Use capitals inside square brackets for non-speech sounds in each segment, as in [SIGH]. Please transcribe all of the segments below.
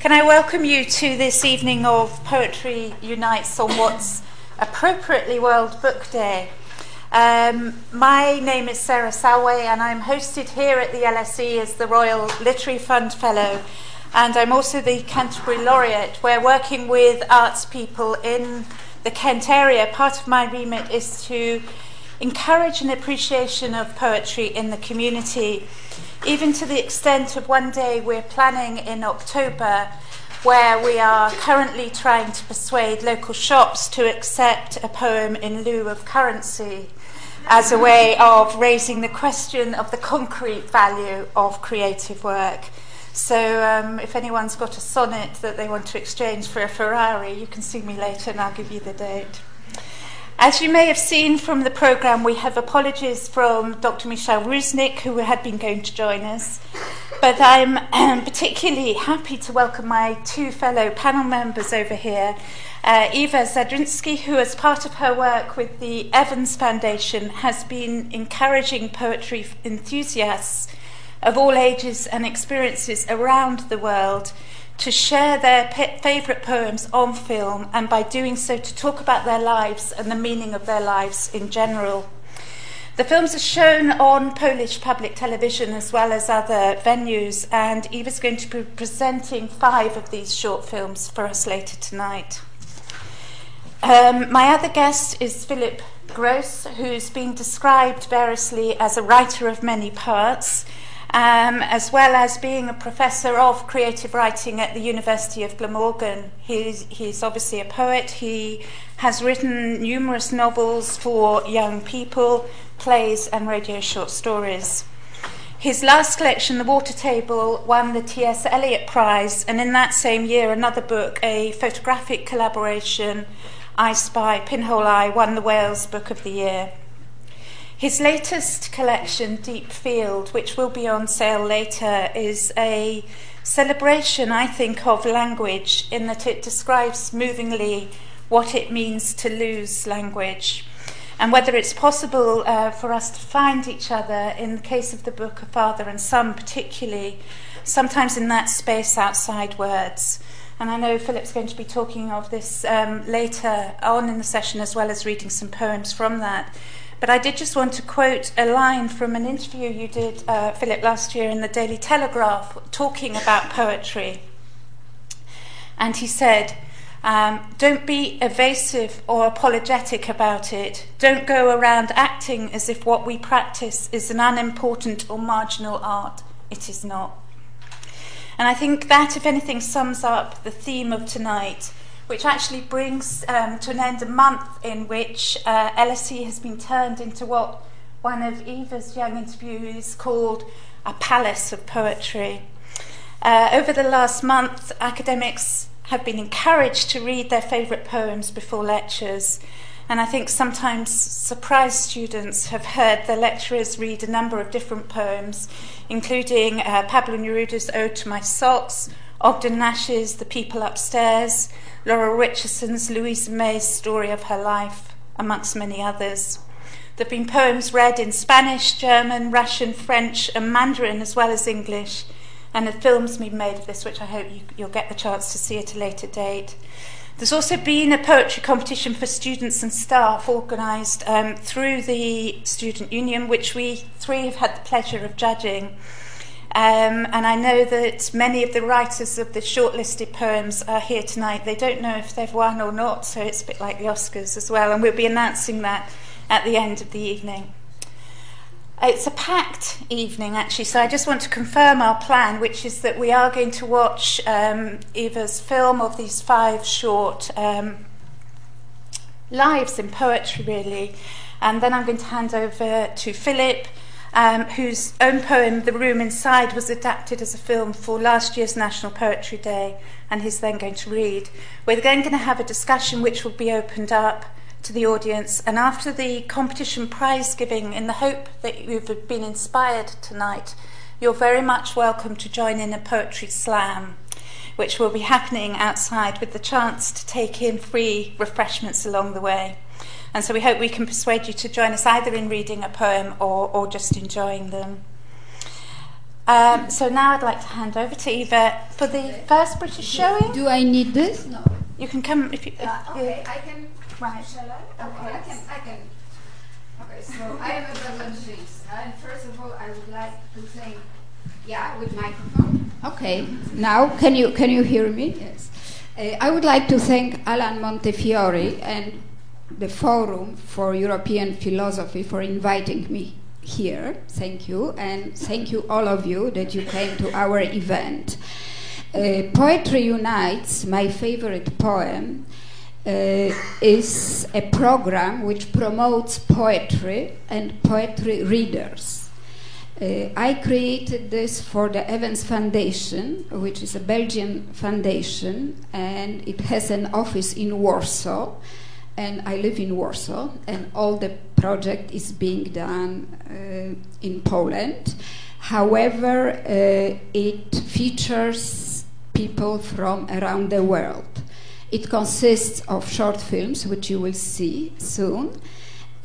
Can I welcome you to this evening of Poetry Unites on what's appropriately World Book Day? Um, my name is Sarah Salway, and I'm hosted here at the LSE as the Royal Literary Fund Fellow, and I'm also the Canterbury Laureate. We're working with arts people in the Kent area. Part of my remit is to encourage an appreciation of poetry in the community even to the extent of one day we're planning in October where we are currently trying to persuade local shops to accept a poem in lieu of currency as a way of raising the question of the concrete value of creative work. So, um, if anyone's got a sonnet that they want to exchange for a Ferrari, you can see me later and I'll give you the date. As you may have seen from the programme, we have apologies from Dr. Michal Ruznik, who had been going to join us. But I'm um, particularly happy to welcome my two fellow panel members over here. Uh, Ewa Zadrzynska, who, as part of her work with the Evens Foundation, has been encouraging poetry enthusiasts of all ages and experiences around the world to share their favourite poems on film and by doing so to talk about their lives and the meaning of their lives in general. The films are shown on Polish public television as well as other venues, and Eva's going to be presenting five of these short films for us later tonight. Um, my other guest is Philip Gross, who's been described variously as a writer of many parts um, as well as being a professor of creative writing at the University of Glamorgan. He's, he's obviously a poet. He has written numerous novels for young people, plays, and radio short stories. His last collection, The Water Table, won the T.S. Eliot Prize, and in that same year, another book, a photographic collaboration, I Spy, Pinhole Eye, won the Wales Book of the Year. His latest collection, Deep Field, which will be on sale later, is a celebration, I think, of language in that it describes movingly what it means to lose language and whether it's possible uh, for us to find each other in the case of the book of Father and Son, particularly, sometimes in that space outside words. And I know Philip's going to be talking of this um, later on in the session, as well as reading some poems from that. But I did just want to quote a line from an interview you did, uh, Philip, last year in the Daily Telegraph, talking about poetry. And he said, um, Don't be evasive or apologetic about it. Don't go around acting as if what we practice is an unimportant or marginal art. It is not. And I think that, if anything, sums up the theme of tonight which actually brings um, to an end a month in which uh, LSE has been turned into what one of Eva's young interviewees called a palace of poetry. Uh, over the last month, academics have been encouraged to read their favourite poems before lectures. And I think sometimes surprised students have heard the lecturers read a number of different poems, including uh, Pablo Neruda's Ode to My Socks, Ogden Nash's The People Upstairs, Laura Richardson's Louisa May's story of her life, amongst many others. There have been poems read in Spanish, German, Russian, French, and Mandarin, as well as English, and a film's been made of this, which I hope you, you'll get the chance to see at a later date. There's also been a poetry competition for students and staff organised um, through the Student Union, which we three have had the pleasure of judging. Um, and I know that many of the writers of the shortlisted poems are here tonight. They don't know if they've won or not, so it's a bit like the Oscars as well. And we'll be announcing that at the end of the evening. It's a packed evening, actually, so I just want to confirm our plan, which is that we are going to watch um, Eva's film of these five short um, lives in poetry, really. And then I'm going to hand over to Philip um, whose own poem, The Room Inside, was adapted as a film for last year's National Poetry Day, and he's then going to read. We're then going to have a discussion which will be opened up to the audience, and after the competition prize giving, in the hope that you've been inspired tonight, you're very much welcome to join in a poetry slam, which will be happening outside with the chance to take in free refreshments along the way. And so we hope we can persuade you to join us either in reading a poem or, or just enjoying them. Um, so now I'd like to hand over to Eva for the first British showing. Do I need this? No. You can come if you. If, uh, okay, I can. Right. Shall I? Okay, I can. I can. Okay, so I am a Douglas Reeves, and first of all, I would like to thank. Yeah, with microphone. Okay. Now, can you can you hear me? Yes. Uh, I would like to thank Alan Montefiore and the Forum for European Philosophy for inviting me here. Thank you, and thank you all of you that you came to our event. Uh, Poetry Unites, my favorite poem, uh, is a program which promotes poetry and poetry readers. Uh, I created this for the Evens Foundation, which is a Belgian foundation, and it has an office in Warsaw and I live in Warsaw, and all the project is being done uh, in Poland. However, uh, it features people from around the world. It consists of short films, which you will see soon,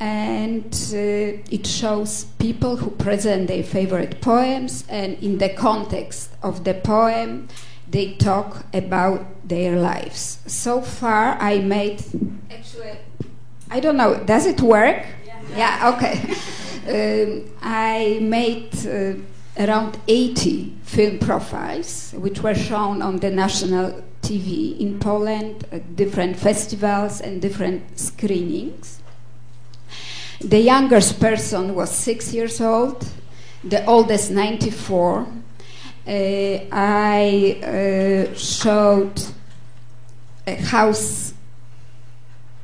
and uh, it shows people who present their favorite poems, and in the context of the poem, they talk about their lives. So far, I made actually, I don't know, does it work? Yeah, yeah okay. [LAUGHS] um, I made uh, around 80 film profiles, which were shown on the national TV in Poland at different festivals and different screenings. The youngest person was six years old, the oldest 94, uh, I uh, showed a house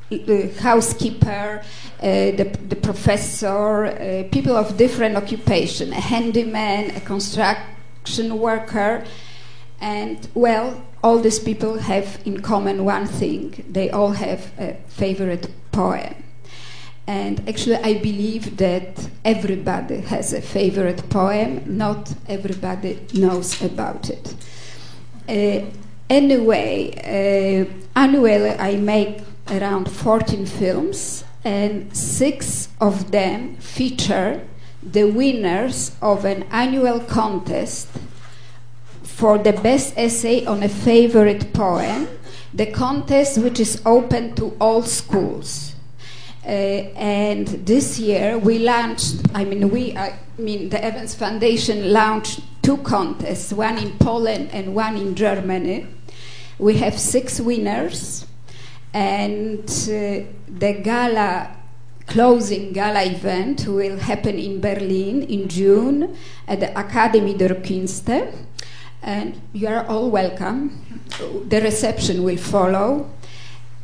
the housekeeper, uh, the, the professor, uh, people of different occupation, a handyman, a construction worker, and well, all these people have in common one thing: they all have a favorite poem. And actually, I believe that everybody has a favorite poem, not everybody knows about it. Uh, anyway, uh, annually, I make around 14 films, and six of them feature the winners of an annual contest for the best essay on a favorite poem, the contest which is open to all schools. Uh, and this year we launched, I mean, we, I mean, the Evens Foundation launched two contests, one in Poland and one in Germany. We have six winners, and uh, the gala, closing gala event will happen in Berlin in June at the Akademie der Künste. And you are all welcome. The reception will follow.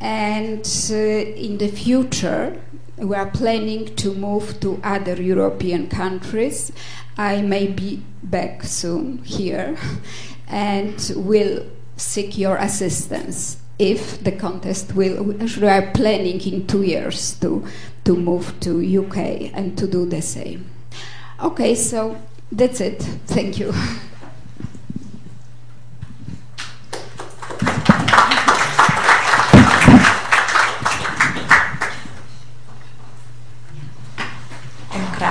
And uh, in the future, we are planning to move to other European countries. I may be back soon here [LAUGHS] and will seek your assistance if the contest will. We are planning in two years to, to move to UK and to do the same. Okay, so that's it. Thank you. [LAUGHS]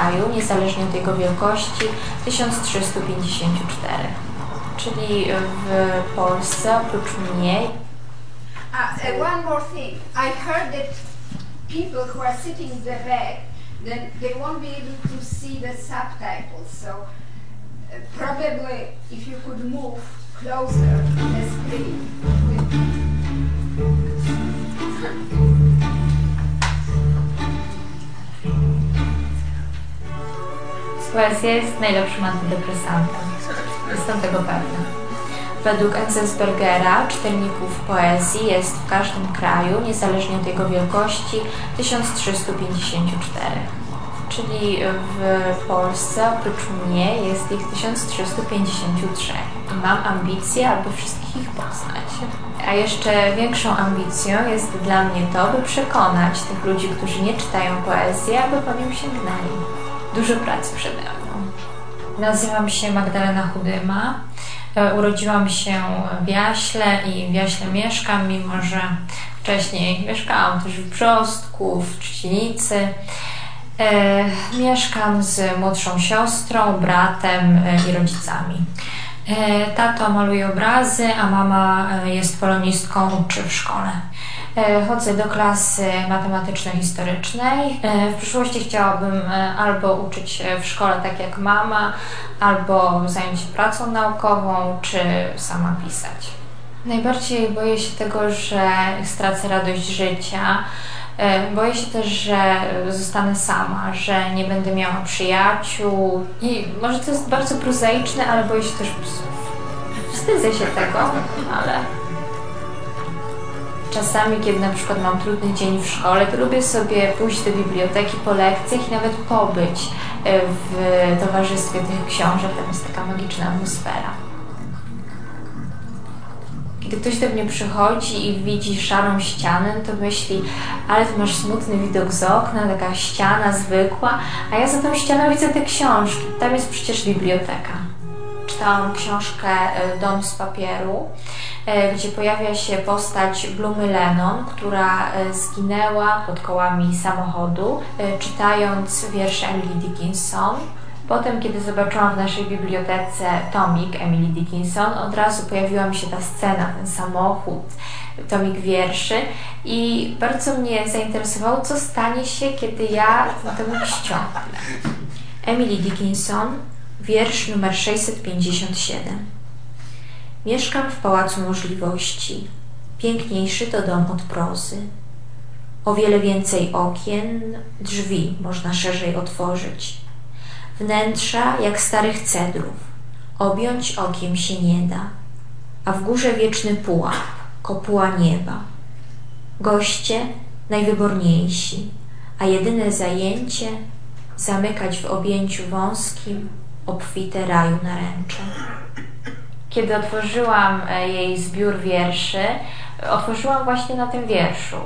kraju, niezależnie od jego wielkości, 1354. Czyli w Polsce oprócz mnie. Uh, one more thing. I heard that people who are sitting in the back, then they won't be able to see the subtitles. So uh, probably if you could move closer to the screen. Poezja jest najlepszym antydepresantem. Jestem tego pewna. Według Enzensbergera czytelników poezji jest w każdym kraju, niezależnie od jego wielkości, 1354. Czyli w Polsce oprócz mnie jest ich 1353. I mam ambicje, aby wszystkich ich poznać. A jeszcze większą ambicją jest dla mnie to, by przekonać tych ludzi, którzy nie czytają poezji, aby po nią sięgnęli dużo pracy przede mną. Nazywam się Magdalena Chudyma. E, urodziłam się w Jaśle i w Jaśle mieszkam, mimo że wcześniej mieszkałam też w Brzostku, w Trzcinicy. E, mieszkam z młodszą siostrą, bratem e, i rodzicami. E, tato maluje obrazy, a mama e, jest polonistką, uczy w szkole. E, chodzę do klasy matematyczno-historycznej. W przyszłości chciałabym albo uczyć się w szkole tak jak mama, albo zająć się pracą naukową, czy sama pisać. Najbardziej boję się tego, że stracę radość życia. Boję się też, że zostanę sama, że nie będę miała przyjaciół. I może to jest bardzo prozaiczne, ale boję się też psów. Wstydzę się tego, ale czasami, kiedy na przykład mam trudny dzień w szkole, to lubię sobie pójść do biblioteki po lekcjach i nawet pobyć e, w towarzystwie tych książek. Tam jest taka magiczna atmosfera. Kiedy ktoś do mnie przychodzi i widzi szarą ścianę, to myśli, ale ty masz smutny widok z okna, taka ściana zwykła, a ja za tą ścianą widzę te książki. Tam jest przecież biblioteka. Czytałam książkę e, Dom z papieru E, gdzie pojawia się postać Blumy Lennon, która e, zginęła pod kołami samochodu, czytając wiersze Emily Dickinson. Potem, kiedy zobaczyłam w naszej bibliotece tomik Emily Dickinson, od razu pojawiła mi się ta scena, ten samochód, tomik wierszy i bardzo mnie zainteresowało, co stanie się, kiedy ja tomik ściągnę. Emily Dickinson, wiersz numer 657. Mieszkam w Pałacu Możliwości. Piękniejszy to dom od prozy. O wiele więcej okien, drzwi można szerzej otworzyć. Wnętrza jak starych cedrów. Objąć okiem się nie da. A w górze wieczny pułap, kopuła nieba. Goście najwyborniejsi, a jedyne zajęcie zamykać w objęciu wąskim obfite raju naręcze. Kiedy otworzyłam e, jej zbiór wierszy, otworzyłam właśnie na tym wierszu.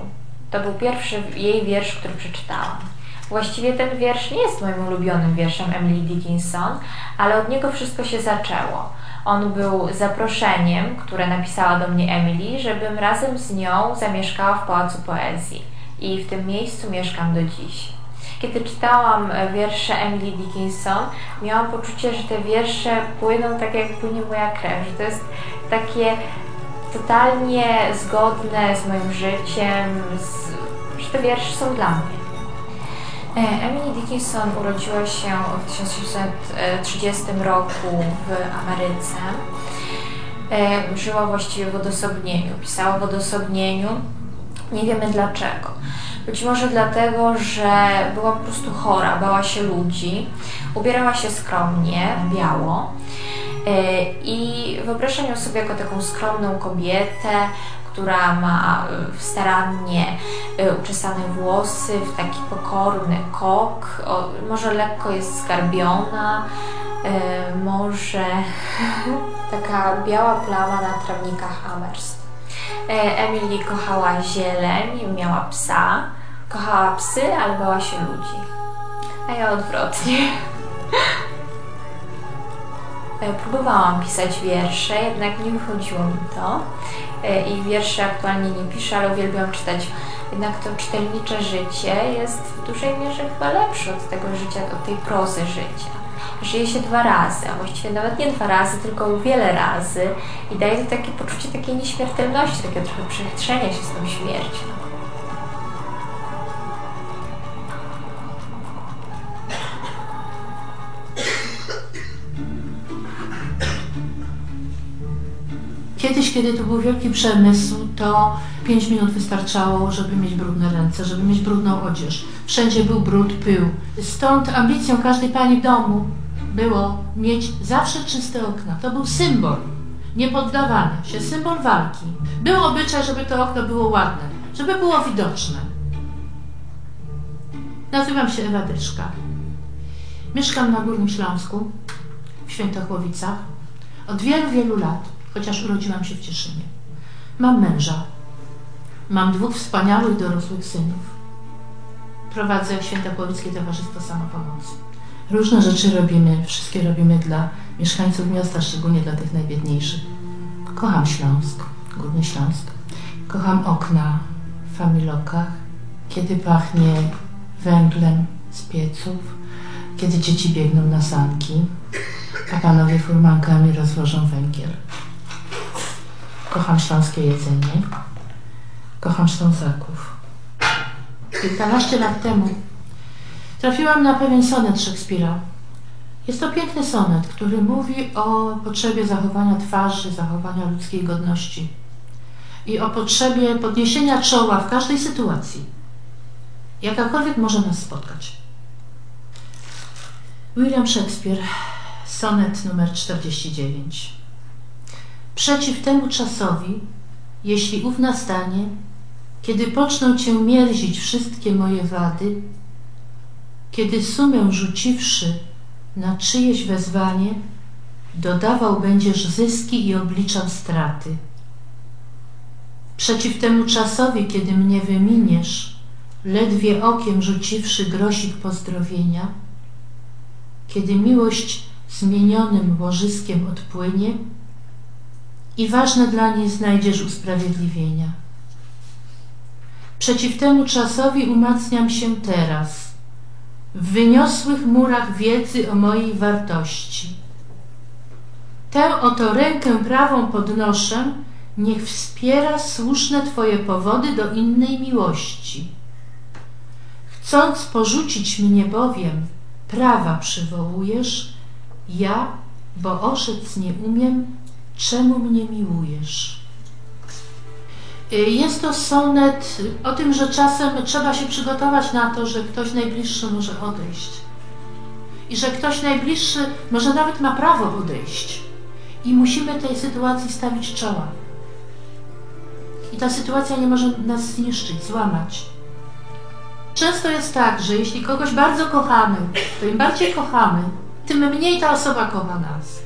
To był pierwszy jej wiersz, który przeczytałam. Właściwie ten wiersz nie jest moim ulubionym wierszem Emily Dickinson, ale od niego wszystko się zaczęło. On był zaproszeniem, które napisała do mnie Emily, żebym razem z nią zamieszkała w Pałacu Poezji. I w tym miejscu mieszkam do dziś. Kiedy czytałam wiersze Emily Dickinson, miałam poczucie, że te wiersze płyną tak, jak płynie moja krew, że to jest takie totalnie zgodne z moim życiem, z, że te wiersze są dla mnie. E, Emily Dickinson urodziła się w 1630 roku w Ameryce. E, żyła właściwie w odosobnieniu, pisała w odosobnieniu. Nie wiemy dlaczego. Być może dlatego, że była po prostu chora, bała się ludzi, ubierała się skromnie, biało. E, I wyobrażam ją sobie jako taką skromną kobietę, która ma starannie uczesane włosy, w taki pokorny kok, o, może lekko jest skarbiona, może [LAUGHS] taka biała plama na trawnikach Amherst. E, Emily kochała zieleń, miała psa. Kochała psy, ale bała się ludzi. A ja odwrotnie. Próbowałam pisać wiersze, jednak nie wychodziło mi to. E, I wiersze aktualnie nie piszę, ale uwielbiam czytać. Jednak to czytelnicze życie jest w dużej mierze chyba lepsze od tego życia, od tej prozy życia żyje się dwa razy, a właściwie nawet nie dwa razy, tylko wiele razy i daje to takie poczucie takiej nieśmiertelności, takiego trochę przechytrzenia się z tą śmiercią. Kiedyś, kiedy to był wielki przemysł, to 5 minut wystarczało, żeby mieć brudne ręce, żeby mieć brudną odzież. Wszędzie był brud, pył. Stąd ambicją każdej pani w domu było mieć zawsze czyste okna. To był symbol niepoddawania się, symbol walki. Był obyczaj, żeby to okno było ładne, żeby było widoczne. Nazywam się Ewa Dyczka. Mieszkam na Górnym Śląsku, w Świętochłowicach, od wielu, wielu lat, chociaż urodziłam się w Cieszynie. Mam męża. Mam dwóch wspaniałych, dorosłych synów. Prowadzę Świętochłowickie Towarzystwo Samopomocy. Różne rzeczy robimy, wszystkie robimy dla mieszkańców miasta, szczególnie dla tych najbiedniejszych. Kocham Śląsk, Górny Śląsk. Kocham okna w familokach, kiedy pachnie węglem, z pieców, kiedy dzieci biegną na sanki, a panowie furmankami rozwożą węgiel. Kocham śląskie jedzenie. Kocham Ślązaków. Kilkanaście lat temu trafiłam na pewien sonet Szekspira. Jest to piękny sonet, który mówi o potrzebie zachowania twarzy, zachowania ludzkiej godności i o potrzebie podniesienia czoła w każdej sytuacji, jakakolwiek może nas spotkać. William Shakespeare, sonet numer 49. Przeciw temu czasowi, jeśli ów nastanie, kiedy poczną Cię mierzić wszystkie moje wady, kiedy sumę rzuciwszy na czyjeś wezwanie, dodawał będziesz zyski i obliczał straty. Przeciw temu czasowi, kiedy mnie wyminiesz, ledwie okiem rzuciwszy grosik pozdrowienia, kiedy miłość zmienionym łożyskiem odpłynie i ważne dla niej znajdziesz usprawiedliwienia. Przeciw temu czasowi umacniam się teraz, w wyniosłych murach wiedzy o mojej wartości. Tę oto rękę prawą podnoszę, niech wspiera słuszne Twoje powody do innej miłości. Chcąc porzucić mnie bowiem, prawa przywołujesz, ja, bo oszec nie umiem, czemu mnie miłujesz? Y, jest to sonet o tym, że czasem trzeba się przygotować na to, że ktoś najbliższy może odejść. I że ktoś najbliższy może nawet ma prawo odejść. I musimy tej sytuacji stawić czoła. I ta sytuacja nie może nas zniszczyć, złamać. Często jest tak, że jeśli kogoś bardzo kochamy, to im bardziej kochamy, tym mniej ta osoba kocha nas.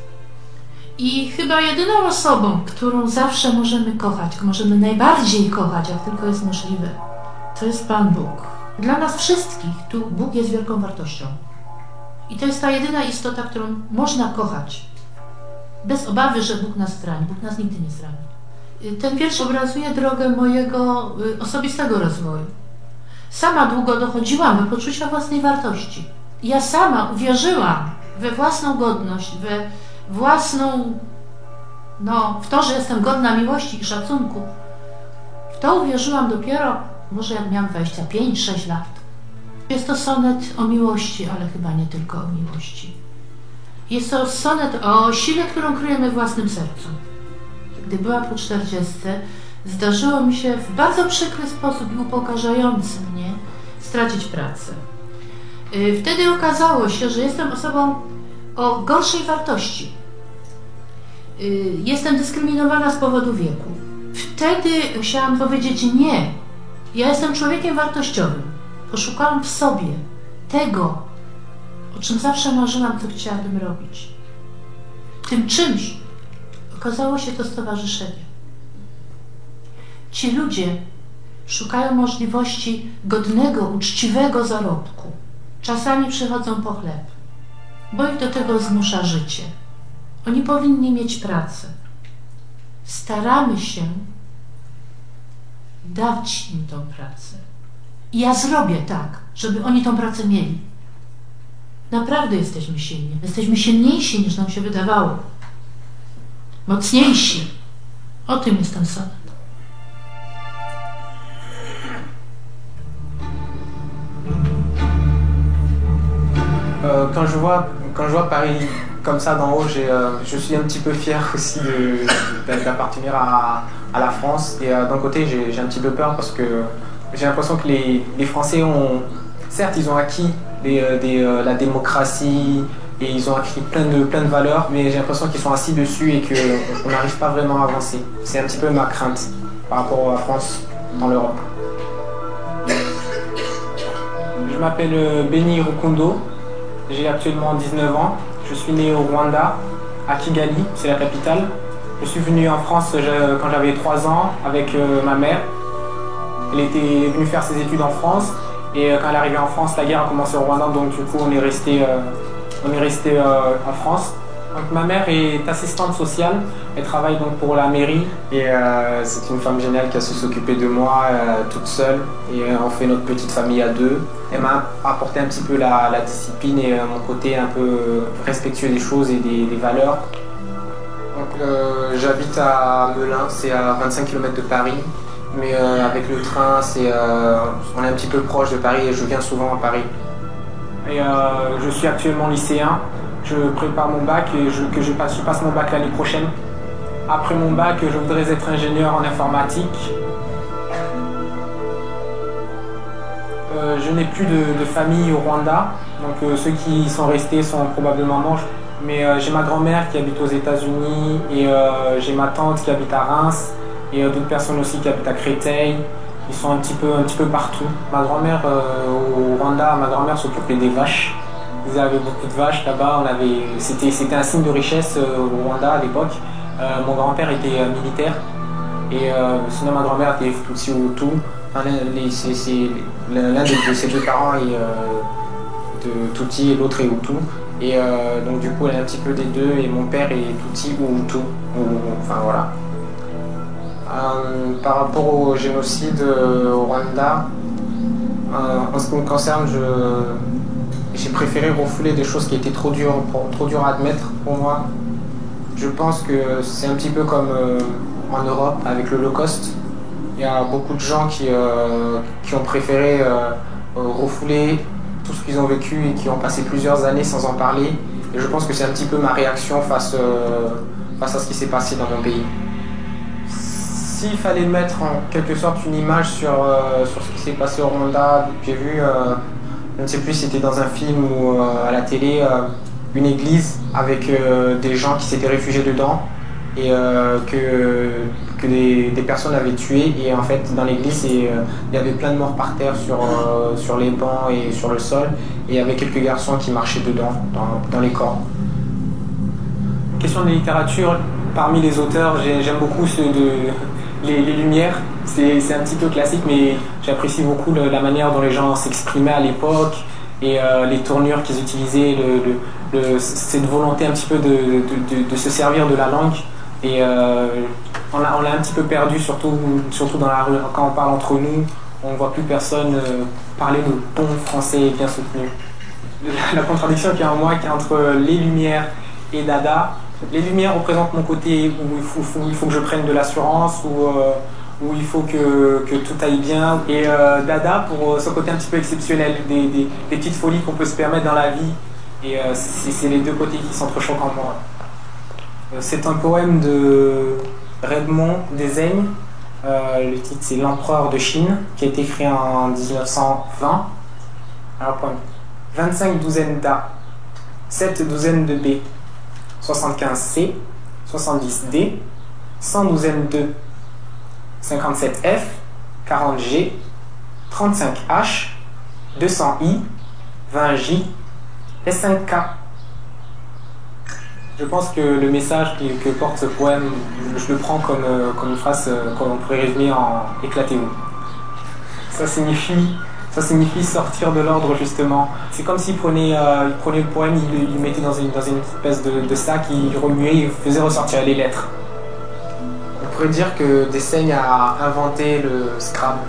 I chyba jedyną osobą, którą zawsze możemy kochać, możemy najbardziej kochać, jak tylko jest możliwe, to jest Pan Bóg. Dla nas wszystkich tu Bóg jest wielką wartością. I to jest ta jedyna istota, którą można kochać. Bez obawy, że Bóg nas zrani. Bóg nas nigdy nie zrani. Y, ten wiersz obrazuje drogę mojego y, osobistego rozwoju. Sama długo dochodziłam do poczucia własnej wartości. Ja sama uwierzyłam we własną godność, we własną, no, w to, że jestem godna miłości i szacunku, w to uwierzyłam dopiero, może jak miałam 25-6 lat. Jest to sonet o miłości, ale chyba nie tylko o miłości. Jest to sonet o sile, którą kryjemy w własnym sercu. Gdy byłam po 40, zdarzyło mi się w bardzo przykry sposób i upokarzający mnie stracić pracę. Y, wtedy okazało się, że jestem osobą o gorszej wartości. Y, jestem dyskryminowana z powodu wieku. Wtedy musiałam powiedzieć nie. Ja jestem człowiekiem wartościowym. Poszukałam w sobie tego, o czym zawsze marzyłam, co chciałabym robić. Tym czymś okazało się to stowarzyszenie. Ci ludzie szukają możliwości godnego, uczciwego zarobku. Czasami przychodzą po chleb bo ich do tego zmusza życie. Oni powinni mieć pracę. Staramy się dać im tą pracę. I ja zrobię tak, żeby oni tą pracę mieli. Naprawdę jesteśmy silni. Jesteśmy silniejsi niż nam się wydawało. Mocniejsi. O tym jest ten sonet. Euh, quand, je vois, quand je vois Paris comme ça d'en haut, euh, je suis un petit peu fier [LAUGHS] aussi d'appartenir à, la France. Et euh, d'un côté, j'ai un petit peu peur parce que j'ai l'impression que les, Français ont, certes, ils ont acquis des, la démocratie et ils ont acquis plein de, plein de valeurs, mais j'ai l'impression qu'ils sont assis dessus et qu'on n'arrive pas vraiment à avancer. C'est un petit peu ma crainte par rapport à la France dans l'Europe. Je m'appelle Benny Rukundo, j'ai actuellement 19 ans. Je suis né au Rwanda, à Kigali, c'est la capitale. Je suis venu en France quand j'avais 3 ans avec euh, ma mère. Elle était venue faire ses études en France. Et euh, quand elle est arrivée en France, la guerre a commencé au Rwanda, donc du coup on est resté, euh, on est resté en France. Donc, ma mère est assistante sociale, elle travaille donc pour la mairie et euh, c'est une femme géniale qui a su s'occuper de moi euh, toute seule et euh, on fait notre petite famille à deux. Elle m'a apporté un petit peu la, discipline et mon côté un peu respectueux des choses et des, valeurs. J'habite à Melun, c'est à 25 km de Paris, mais avec le train, c'est, on est un petit peu proche de Paris et je viens souvent à Paris. Et je suis actuellement lycéen je prépare mon bac et que je passe, mon bac l'année prochaine. Après mon bac, je voudrais être ingénieur en informatique. Euh, je n'ai plus de, famille au Rwanda, donc euh, ceux qui sont restés sont probablement morts. Mais euh, j'ai ma grand-mère qui habite aux États-Unis et j'ai ma tante qui habite à Reims et d'autres personnes aussi qui habitent à Créteil. Ils sont un petit peu, un petit peu partout. Ma grand-mère au Rwanda, ma grand-mère s'occupait des vaches. Ils avaient beaucoup de vaches là-bas. C'était, c'était un signe de richesse euh, au Rwanda à l'époque. Euh, mon grand-père était euh, militaire. Et sinon, ma grand-mère était Tutsi ou Hutu. l'un de, ses deux parents est de Tutsi et l'autre est Hutu. Et donc du coup, elle est un petit peu des deux. Et mon père est Tutsi ou Hutu. enfin voilà. par rapport au génocide au Rwanda, en ce qui me concerne, je, j'ai préféré refouler des choses qui étaient trop dures, trop dures à admettre pour moi. Je pense que c'est un petit peu comme euh, en Europe avec l'Holocauste. Il y a beaucoup de gens qui, euh, qui ont préféré euh, refouler tout ce qu'ils ont vécu et qui ont passé plusieurs années sans en parler. Et je pense que c'est un petit peu ma réaction face, face à ce qui s'est passé dans mon pays. S'il fallait mettre en quelque sorte une image sur, sur ce qui s'est passé au Rwanda, j'ai vu je ne sais plus si c'était dans un film ou euh, à la télé, euh, une église avec euh, des gens qui s'étaient réfugiés dedans et que, que des, personnes avaient tué. Et en fait, dans l'église, il y avait plein de morts par terre sur, sur les bancs et sur le sol. Et il y avait quelques garçons qui marchaient dedans, dans, les corps. Question de littérature, parmi les auteurs, j'aime beaucoup ceux de les Lumières c'est un petit peu classique, mais j'apprécie beaucoup la manière dont les gens s'exprimaient à l'époque et euh, les tournures qu'ils utilisaient, cette volonté un petit peu de, se servir de la langue. Et euh, on l'a un petit peu perdu, surtout, dans la rue. Quand on parle entre nous, on ne voit plus personne euh, parler le bon français bien soutenu. La, contradiction qu'il y a en moi, qui est entre les Lumières et Dada, les Lumières représentent mon côté où il faut, il faut que je prenne de l'assurance, ou où il faut que, tout aille bien. Et euh, Dada pour euh, ce côté un petit peu exceptionnel, des, petites folies qu'on peut se permettre dans la vie. Et euh, c'est les deux côtés qui s'entrechoquent en moi. C'est un poème de Redmond Desaignes. le titre c'est L'empereur de Chine, qui a été écrit en 1920. Alors, 25 douzaines d'A, 7 douzaines de B, 75 C, 70 D, 100 douzaines de 57F, 40G, 35H, 200I, 20J, S5K. Je pense que le message que, porte ce poème, je le prends comme, euh, une phrase euh, qu'on pourrait résumer en éclatez-vous. Ça signifie, ça signifie sortir de l'ordre justement. C'est comme s'il prenait, euh, prenait le poème, il le mettait dans une, dans espèce de, sac, il remuait, il faisait ressortir les lettres pourrait dire que Dessaigne a inventé le Scrabble.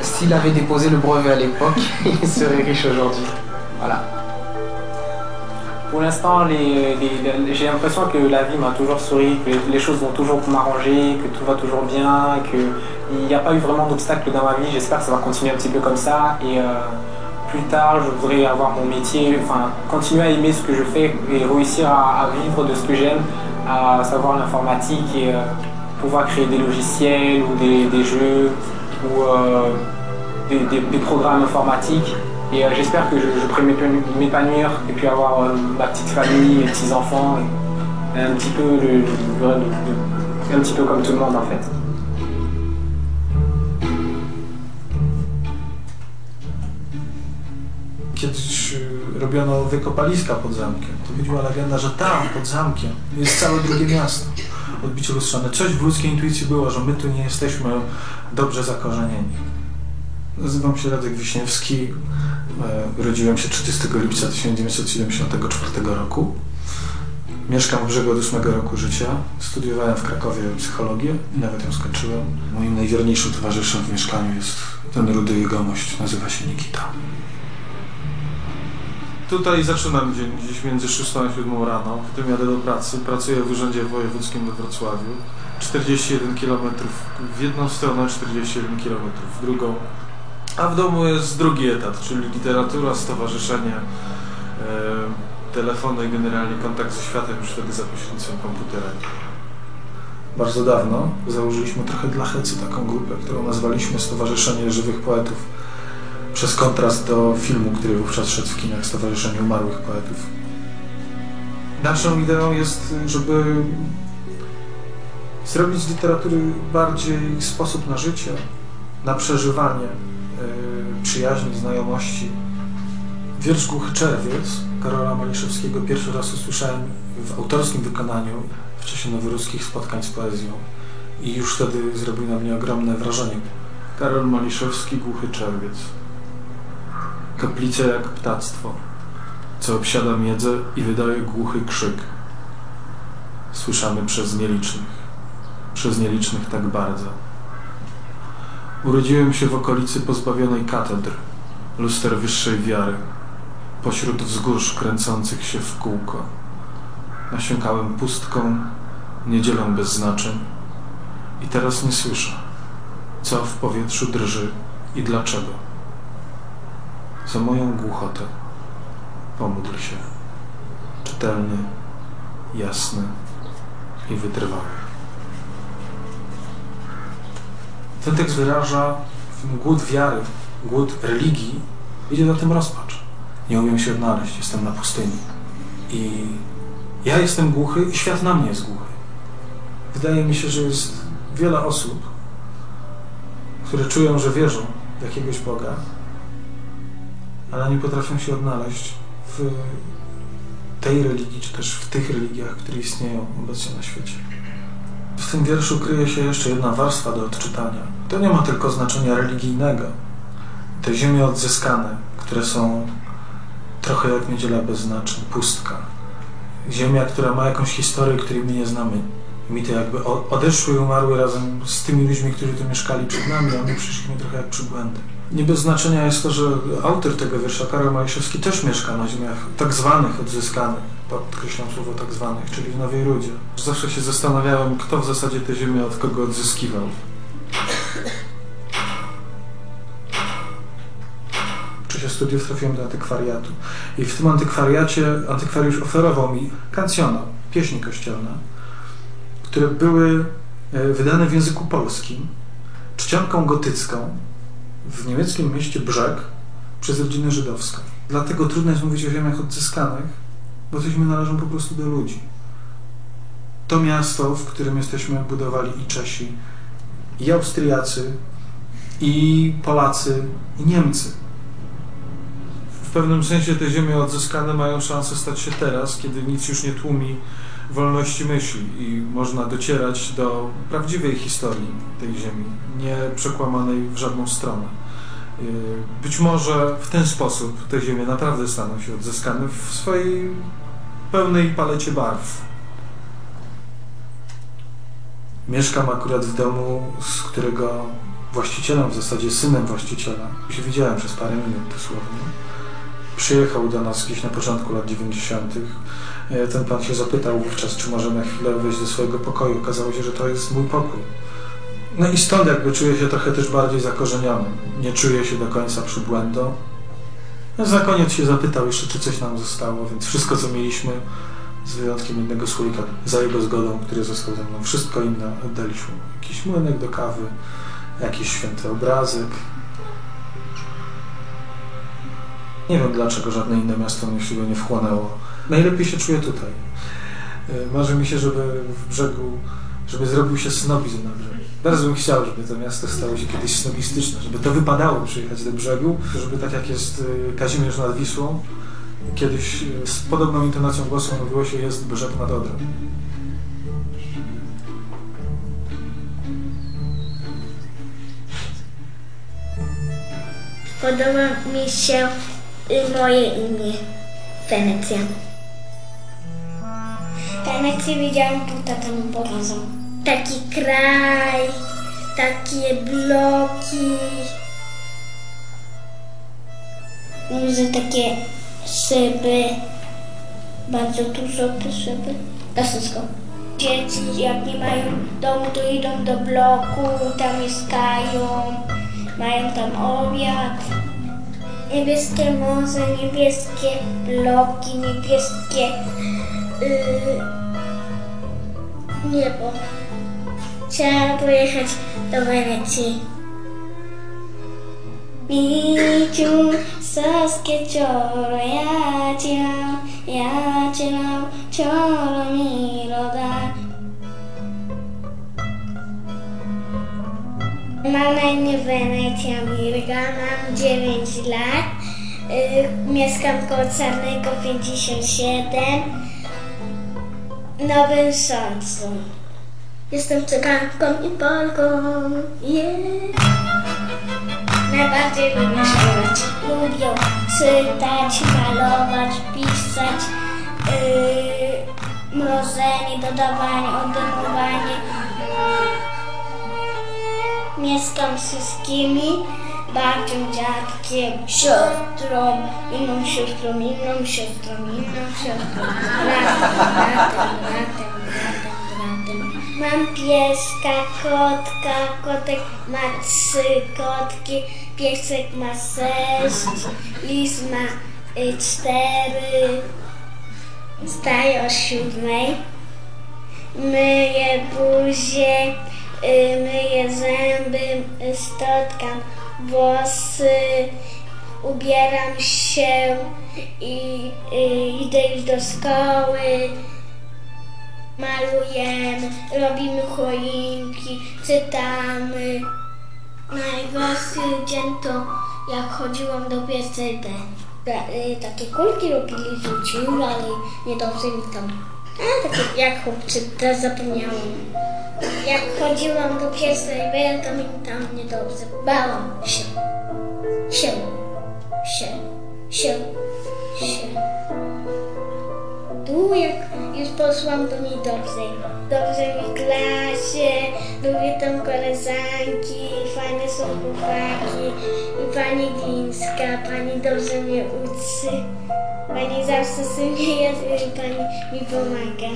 S'il avait déposé le brevet à l'époque, [LAUGHS] il serait riche aujourd'hui. Voilà. Pour l'instant, j'ai l'impression que la vie m'a toujours souri, que les choses vont toujours m'arranger, que tout va toujours bien, qu'il n'y a pas eu vraiment d'obstacles dans ma vie. J'espère que ça va continuer un petit peu comme ça. Et euh, plus tard, je voudrais avoir mon métier, enfin, continuer à aimer ce que je fais et réussir à, vivre de ce que j'aime, à savoir l'informatique et euh, pouvoir créer des logiciels ou des, jeux ou euh, des, programmes informatiques. Et euh, j'espère que je, pourrai m'épanouir et puis avoir euh, ma petite famille, mes petits-enfants, un petit peu un petit peu comme tout le monde en fait. Kiedyś robiono wykopaliska pod zamkiem. To chodziła legenda, że tam, pod zamkiem, jest całe drugie miasto. odbicie lustrzane. Coś w ludzkiej intuicji było, że my tu nie jesteśmy dobrze zakorzenieni. Nazywam się Radek Wiśniewski. E, urodziłem się 30 lipca 1974 roku. Mieszkam w brzegu od ósmego roku życia. Studiowałem w Krakowie psychologię i nawet ją skończyłem. Moim najwierniejszym towarzyszem w mieszkaniu jest ten rudy jegomość, nazywa się Nikita. Tutaj zaczynam dzień gdzieś między 6 a 7 rano, potem jadę do pracy, pracuję w Urzędzie Wojewódzkim we Wrocławiu. 41 km w jedną stronę, 41 km w drugą. A w domu jest drugi etat, czyli literatura, stowarzyszenie, e, telefony i generalnie kontakt ze światem już wtedy za pośrednictwem komputera. Bardzo dawno założyliśmy trochę dla Hecy taką grupę, którą nazwaliśmy Stowarzyszenie Żywych Poetów przez kontrast do filmu, który wówczas szedł w kinach Stowarzyszenie Umarłych Poetów. Naszą ideą jest, żeby zrobić z literatury bardziej sposób na życie, na przeżywanie przyjaźni, znajomości. Wiersz Głuchy Czerwiec Karola Maliszewskiego pierwszy raz usłyszałem w autorskim wykonaniu w czasie noworuskich spotkań z poezją i już wtedy zrobił na mnie ogromne wrażenie. Karol Maliszewski, Głuchy Czerwiec. Kaplice jak ptactwo, co obsiada miedzę i wydaje głuchy krzyk. Słyszamy przez nielicznych, przez nielicznych tak bardzo. Urodziłem się w okolicy pozbawionej katedr, luster wyższej wiary, pośród wzgórz kręcących się w kółko. Nasiąkałem pustką, niedzielą bez znaczeń i teraz nie słyszę, co w powietrzu drży i dlaczego za moją głuchotę. Pomódl się. Czytelny, jasny i wytrwały. Ten tekst wyraża głód wiary, głód religii. Idzie za tym rozpacz. Nie umiem się odnaleźć, jestem na pustyni. I ja jestem głuchy i świat na mnie jest głuchy. Wydaje mi się, że jest wiele osób, które czują, że wierzą w jakiegoś Boga, ale nie potrafią się odnaleźć w tej religii, czy też w tych religiach, które istnieją obecnie na świecie. W tym wierszu kryje się jeszcze jedna warstwa do odczytania. To nie ma tylko znaczenia religijnego. Te ziemie odzyskane, które są trochę jak niedziela bez znaczeń, pustka. Ziemia, która ma jakąś historię, której my nie znamy. Mity jakby odeszły i umarły razem z tymi ludźmi, którzy tu mieszkali przed nami, a my przyszliśmy trochę jak przybłędy. Nie bez znaczenia jest to, że autor tego wiersza, Karol Maliszewski, też mieszka na ziemiach tak zwanych odzyskanych, podkreślam słowo tak zwanych, czyli w Nowej Rudzie. Zawsze się zastanawiałem, kto w zasadzie te ziemię od kogo odzyskiwał. Czasie studiów trafiłem do antykwariatu i w tym antykwariacie antykwariusz oferował mi kancjona, pieśni kościelne, które były e, wydane w języku polskim, czcionką gotycką, w niemieckim mieście Brzeg przez rodzinę żydowską. Dlatego trudno jest mówić o ziemiach odzyskanych, bo te ziemie należą po prostu do ludzi. To miasto, w którym jesteśmy, budowali i Czesi, i Austriacy, i Polacy, i Niemcy. W pewnym sensie te ziemie odzyskane mają szansę stać się teraz, kiedy nic już nie tłumi wolności myśli i można docierać do prawdziwej historii tej ziemi, nie przekłamanej w żadną stronę. Y, być może w ten sposób te ziemie naprawdę staną się odzyskane w swojej pełnej palecie barw. Mieszkam akurat w domu, z którego właścicielem, w zasadzie synem właściciela, się widziałem przez parę minut dosłownie. Przyjechał do nas gdzieś na początku lat 90 E, ten pan się zapytał wówczas, czy może na chwilę wejść do swojego pokoju. Okazało się, że to jest mój pokój. No i stąd jakby czuję się trochę też bardziej zakorzeniony. Nie czuję się do końca przybłędą. No, za koniec się zapytał jeszcze, czy coś nam zostało, więc wszystko, co mieliśmy, z wyjątkiem innego słoika, za jego zgodą, który został ze mną, wszystko inne oddaliśmy. Jakiś młynek do kawy, jakiś święty obrazek. Nie wiem, dlaczego żadne inne miasto mnie go nie wchłonęło najlepiej się czuję tutaj. E, marzy mi się, żeby w brzegu, żeby zrobił się snobizm na brzegu. Bardzo bym chciał, żeby to miasto stało się kiedyś snobistyczne, żeby to wypadało przyjechać do brzegu, żeby tak jak jest e, Kazimierz nad Wisłą, kiedyś e, z podobną intonacją głosu mówiło się jest brzeg nad Odrą. Podoba mi się y, moje imię. Wenecja. Wenecję widziałam, tu tata mi pokazał. Taki kraj, takie bloki. Widzę takie szyby, bardzo dużo te szyby. To wszystko. Dzieci jak nie mają domu, to idą do bloku, tam mieszkają, mają tam obiad. Niebieskie morze, niebieskie bloki, niebieskie yy, niebo. Chciałam pojechać do Wenecji. Miciu, saskie cioro, ja ci dam, ja ci dam, cioro mi lo daj. Mam na imię Wenecja Mirga, mam 9 lat. Y, mieszkam koło Czarnego 57 w Nowym Sączu. Jestem cyganką i Polką. Yeah. Najbardziej lubię śpiewać. Lubię czytać, malować, pisać, yy, mrożenie, dodawanie, odejmowanie. Mieszkam z wszystkimi, babcią, dziadkiem, siostrą, inną siostrą, inną siostrą, inną siostrą, bratem, bratem, bratem. Mam pieska, kotka, kotek ma trzy kotki, piesek ma sześć, lis ma y, cztery, wstaje o siódmej, myję buzię, y, myję zęby, y, stotkam włosy, ubieram się i idę już do szkoły. Malujemy, robimy choinki, czytamy. Najgorszy dzień to jak chodziłam do pierwszej B. Y, Takie kulki robili rzuciły, ale niedobrze mi tam. A, takie jak chłopcy, teraz zapomniałam. Jak chodziłam do pierwszej B, to mi tam niedobrze. Bałam się. Się. Się. Się. Się. Tu już poszłam, to mi dobrze. Dobrze mi w klasie, lubię tam koleżanki, fajne są chłopaki. I pani Glińska, pani dobrze mnie uczy. Pani zawsze się śmieje i pani mi pomaga.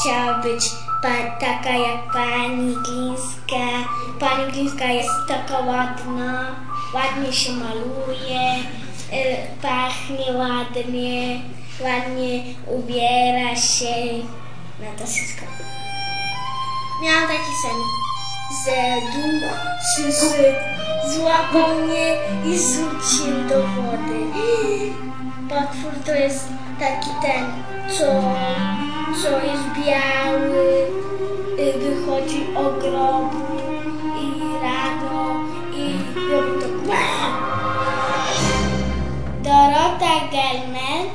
Chciała być pa- taka jak pani Glińska. Pani Glińska jest taka ładna, ładnie się maluje, pachnie ładnie, ładnie ubiera się. Na to wszystko. Miałam taki sen, że duch przyszedł, złapał mnie i zrzucił do wody. Potwór to jest taki ten, co, co jest biały, y, wychodzi o grobu i rano i robi to Dorota Gelner,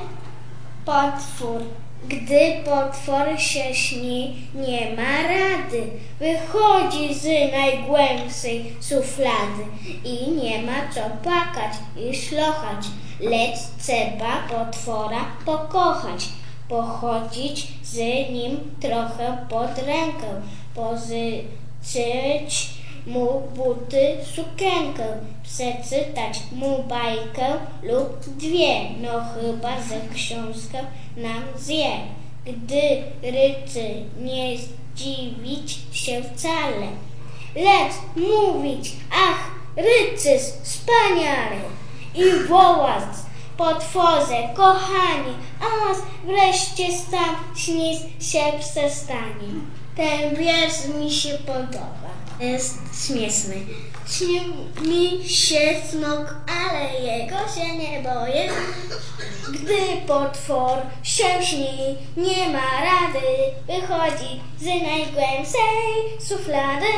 potwór. Gdy potwór się śni, nie ma rady. Wychodzi z najgłębszej szuflady i nie ma co płakać i szlochać. Lecz trzeba potwora pokochać, pochodzić z nim trochę pod rękę, pożyczyć mu buty, sukienkę, przeczytać mu bajkę lub dwie, no chyba, że książkę nam zje. Gdy rycy nie zdziwić się wcale, lecz mówić, ach, rycys, wspaniale i wołać, potworze, kochani, aż wreszcie sam śnić się przestanie. Ten wiersz mi się podoba. Jest śmieszny. Mi się smok, ale jego się nie boję. Gdy potwór się śni, nie ma rady. Wychodzi z najgłębszej szuflady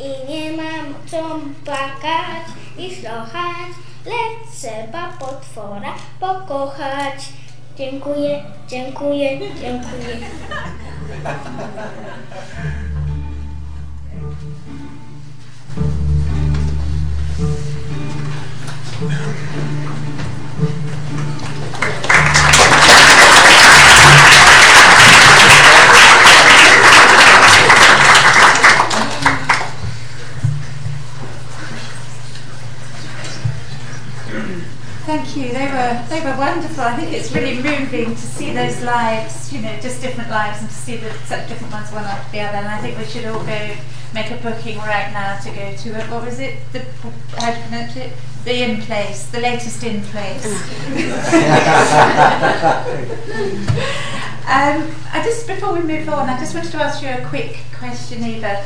i nie mam co płakać i szlochać, lecz trzeba potwora pokochać. Dziękuję, dziękuję, dziękuję. Thank you. They were they were wonderful. I think it's really moving to see those lives, you know, just different lives, and to see the different ones one after the other. And I think we should all go make a booking right now to go to it. What was it? The, how do you pronounce it? The in place, the latest in place. [LAUGHS] um, I just before we move on, I just wanted to ask you a quick question, Ewa.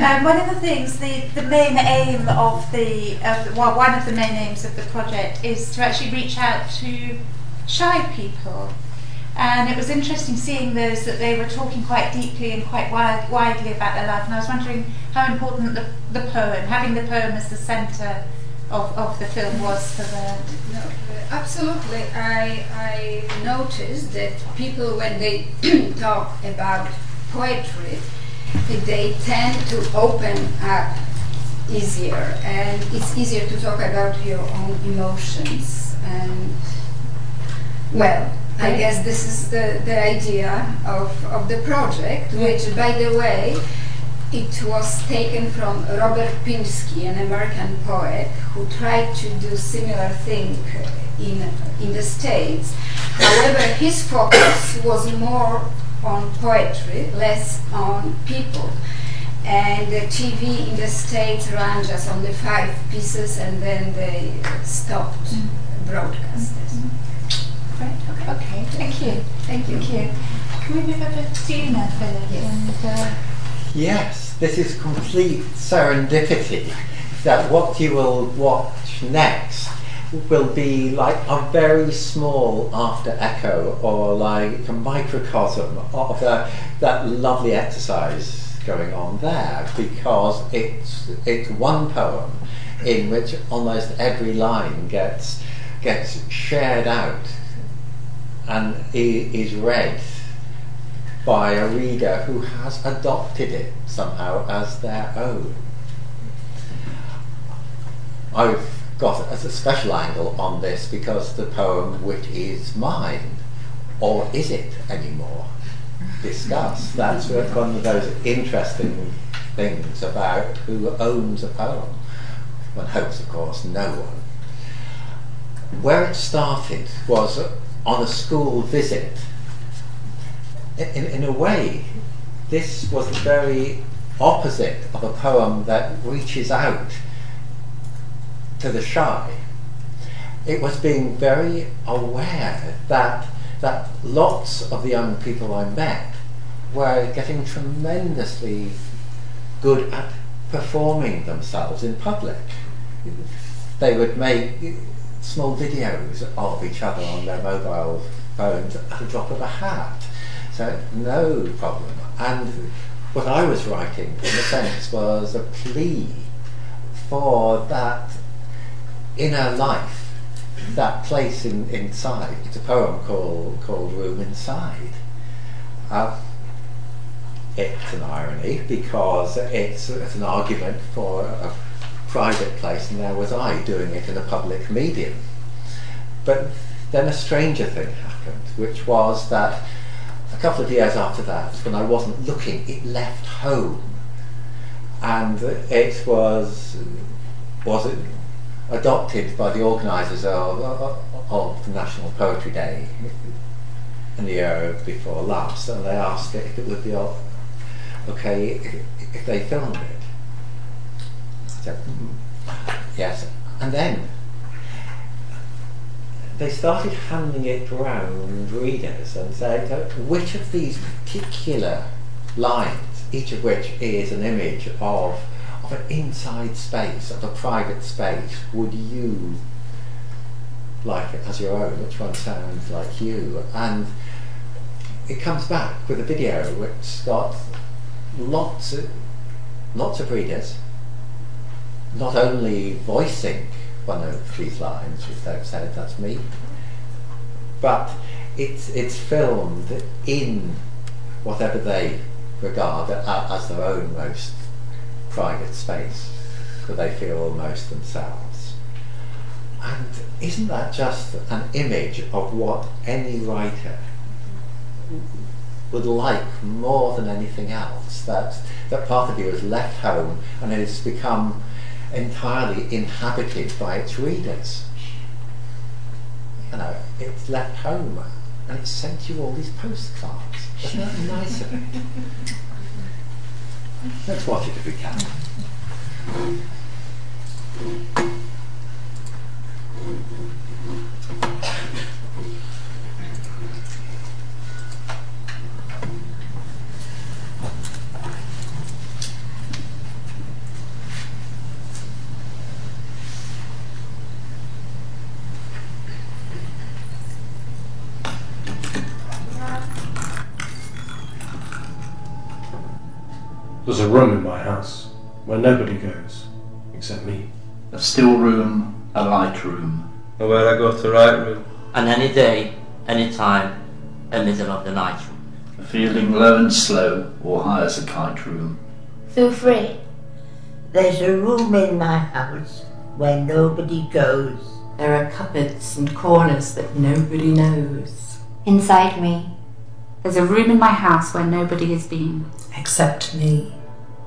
Um, one of the things, the, the main aim of the, of, well, one of the main aims of the project is to actually reach out to shy people. And it was interesting seeing those that they were talking quite deeply and quite wide, widely about their life. And I was wondering how important the, the poem, having the poem as the centre of, of the film was for the. No, uh, absolutely. I, I noticed that people, when they [CLEARS THROAT] talk about poetry, they tend to open up easier and it's easier to talk about your own emotions and well I guess this is the, the idea of, of the project which by the way it was taken from Robert Pinsky, an American poet who tried to do similar thing in, in the States. However, his focus was more on poetry, less on people. And the TV in the States ran just only five pieces and then they stopped mm -hmm. broadcasting. Right, okay. okay. Thank you. Thank you. Thank you. Can we move over to now, Philip? Yes. And, uh, yes, this is complete serendipity that what you will watch next will be like a very small after echo or like a microcosm of a, that lovely exercise going on there because it's it's one poem in which almost every line gets gets shared out and is read by a reader who has adopted it somehow as their own. I've got a special angle on this because the poem which is mine, or is it anymore? Discuss. That's one of those interesting things about who owns a poem. One hopes, of course, no one. Where it started was on a school visit. In, in a way, this was the very opposite of a poem that reaches out to the shy. It was being very aware that that lots of the young people I met were getting tremendously good at performing themselves in public. They would make small videos of each other on their mobile phones at the drop of a hat. So no problem. And what I was writing, in a sense, was a plea for that inner life, that place in, inside. It's a poem called, called Room Inside. Uh, it's an irony because it's, it's an argument for a private place and there was I doing it in a public medium. But then a stranger thing happened, which was that a couple of years after that, when I wasn't looking, it left home. And it was, was adopted by the organisers of, of the National Poetry Day in the year before last, and they asked if it would be okay if they filmed it. I said, mm, yes, and then they started handing it around readers and saying, which of these particular lines, each of which is an image of of an inside space, of a private space, would you like it as your own? Which one sounds like you? And it comes back with a video which got lots of, lots of readers, not only voicing one oh of these lines, which they've said, that's me, but it's, it's filmed in whatever they regard as their own most private space where they feel almost themselves. And isn't that just an image of what any writer would like more than anything else? That, that part of you has left home and has become entirely inhabited by its readers. you know, it's left home and it sent you all these postcards. Isn't that nice of it? Let's watch it if we can. There's a room in my house where nobody goes except me. A still room, a light room. Oh, where I go to write room. And any day, any time, a middle of the night room. A feeling low and slow, or high as a kite room. Feel free. There's a room in my house where nobody goes. There are cupboards and corners that nobody knows. Inside me. There's a room in my house where nobody has been. Except me.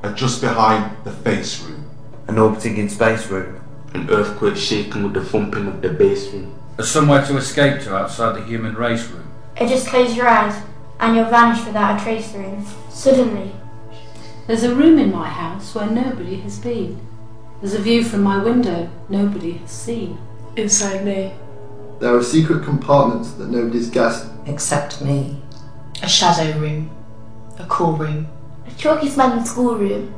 And just behind the face room. An orbiting in space room. An earthquake shaking with the thumping of the bass room. A somewhere to escape to outside the human race room. Or just close your eyes and you'll vanish without a trace room. Suddenly. There's a room in my house where nobody has been. There's a view from my window nobody has seen. Inside me. There are secret compartments that nobody's guessed. Except me. A shadow room. A cool room. A chalky smelling schoolroom.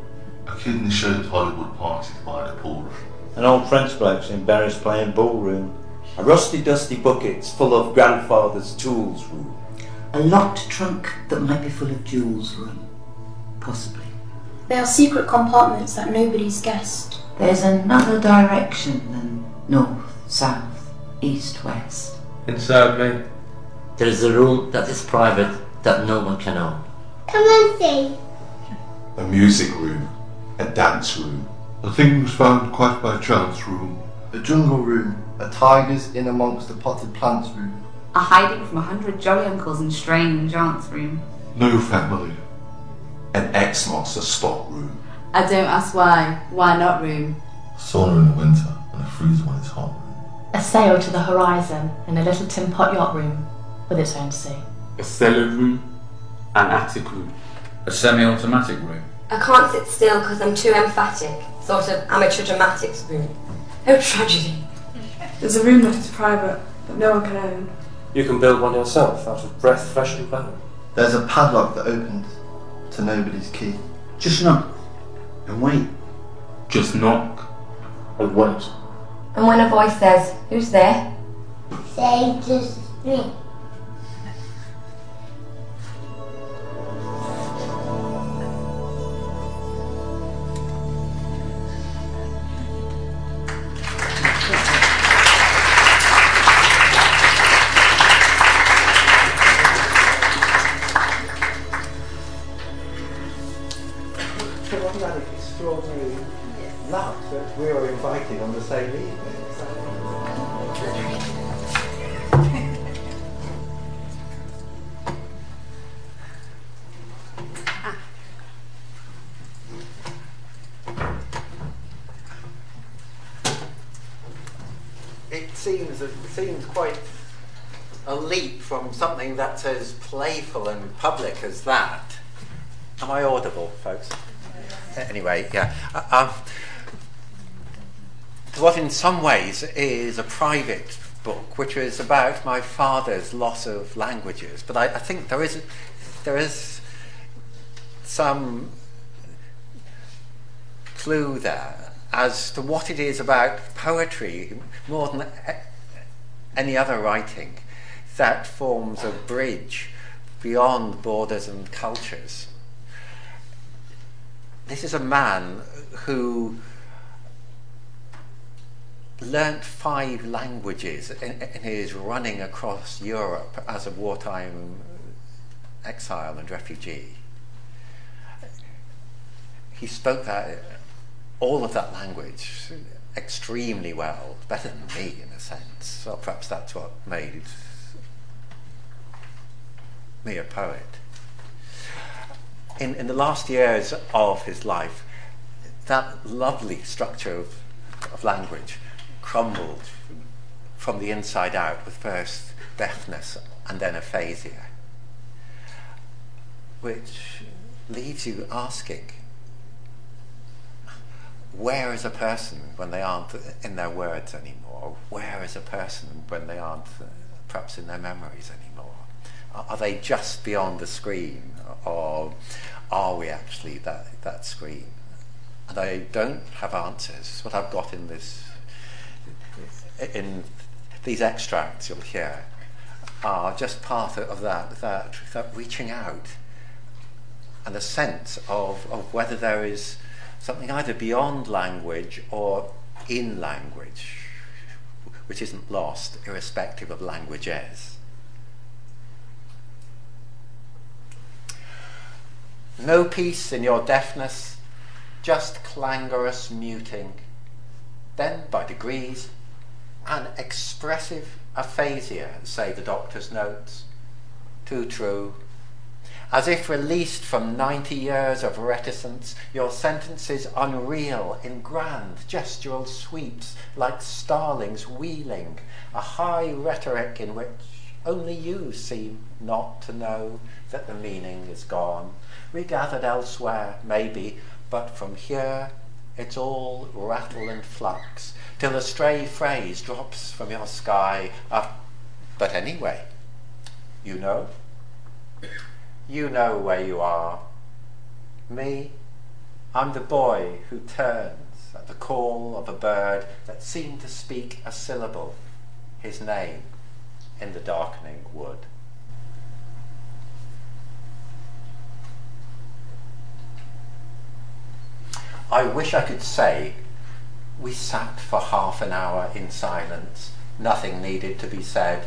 A kidney shaped Hollywood party by the pool. An old French bloke's embarrassed playing ballroom. A rusty dusty buckets full of grandfather's tools room. A locked trunk that might be full of jewels room. Possibly. There are secret compartments that nobody's guessed. There's another direction than north, south, east, west. Inside me. There is a room that is private that no one can own. Come and see. A music room. A dance room. A things found quite by chance room. A jungle room. A tigers in amongst the potted plants room. A hiding from a hundred jolly uncles and strange aunts room. No family. An ex-monster stock room. I don't ask why. Why not room? Sauna in the winter and a freeze when it's hot room. A sail to the horizon in a little tin pot yacht room with its own sea. A cellar room. An attic room. A semi-automatic room. I can't sit still because I'm too emphatic. Sort of amateur dramatics room. Oh, tragedy. There's a room that is private that no one can own. You can build one yourself out of breath fresh and bone. There's a padlock that opens to nobody's key. Just knock and wait. Just knock and wait. And when a voice says, Who's there? Say just me. Evening? It seems it seems quite a leap from something that's as playful and public as that. Am I audible, folks? Anyway, yeah. Uh, um, what in some ways is a private book, which is about my father's loss of languages. But I, I think there is, there is some clue there as to what it is about poetry more than any other writing that forms a bridge beyond borders and cultures. This is a man who learnt five languages in, in his running across Europe as a wartime exile and refugee. He spoke that, all of that language extremely well, better than me in a sense. Or perhaps that's what made me a poet. In, in the last years of his life, that lovely structure of, of language crumbled from the inside out with first deafness and then aphasia, which leaves you asking, where is a person when they aren't in their words anymore? Where is a person when they aren't uh, perhaps in their memories anymore? Are, are they just beyond the screen or are we actually that, that screen? And I don't have answers. What I've got in this, in these extracts you'll hear, are just part of that, that, that reaching out and a sense of, of whether there is something either beyond language or in language, which isn't lost, irrespective of languages. No peace in your deafness, just clangorous muting. Then, by degrees, an expressive aphasia, say the doctor's notes. Too true. As if released from 90 years of reticence, your sentences unreal in grand gestural sweeps like starlings wheeling, a high rhetoric in which only you seem not to know that the meaning is gone. Regathered elsewhere, maybe, but from here it's all rattle and flux, till a stray phrase drops from your sky up. But anyway, you know? You know where you are. Me, I'm the boy who turns at the call of a bird that seemed to speak a syllable, his name, in the darkening wood. I wish I could say we sat for half an hour in silence, nothing needed to be said.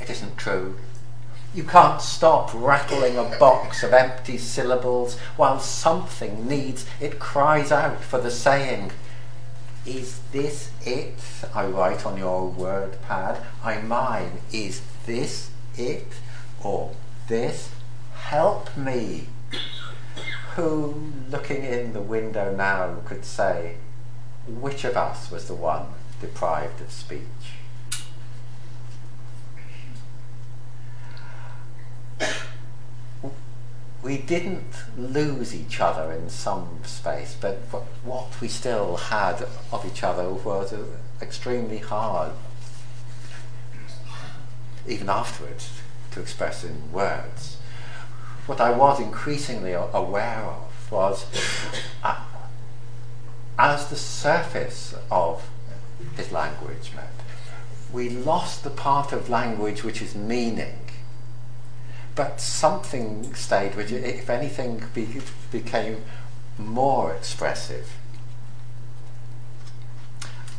It isn't true. You can't stop rattling a box of empty syllables while something needs, it cries out for the saying. Is this it? I write on your word pad. I mine. Is this it? Or this? Help me. Who, looking in the window now, could say which of us was the one deprived of speech? we didn't lose each other in some space, but what we still had of each other was extremely hard, even afterwards, to express in words. What I was increasingly aware of was uh, as the surface of his language met, we lost the part of language which is meaning but something stayed, which, if anything, be, became more expressive.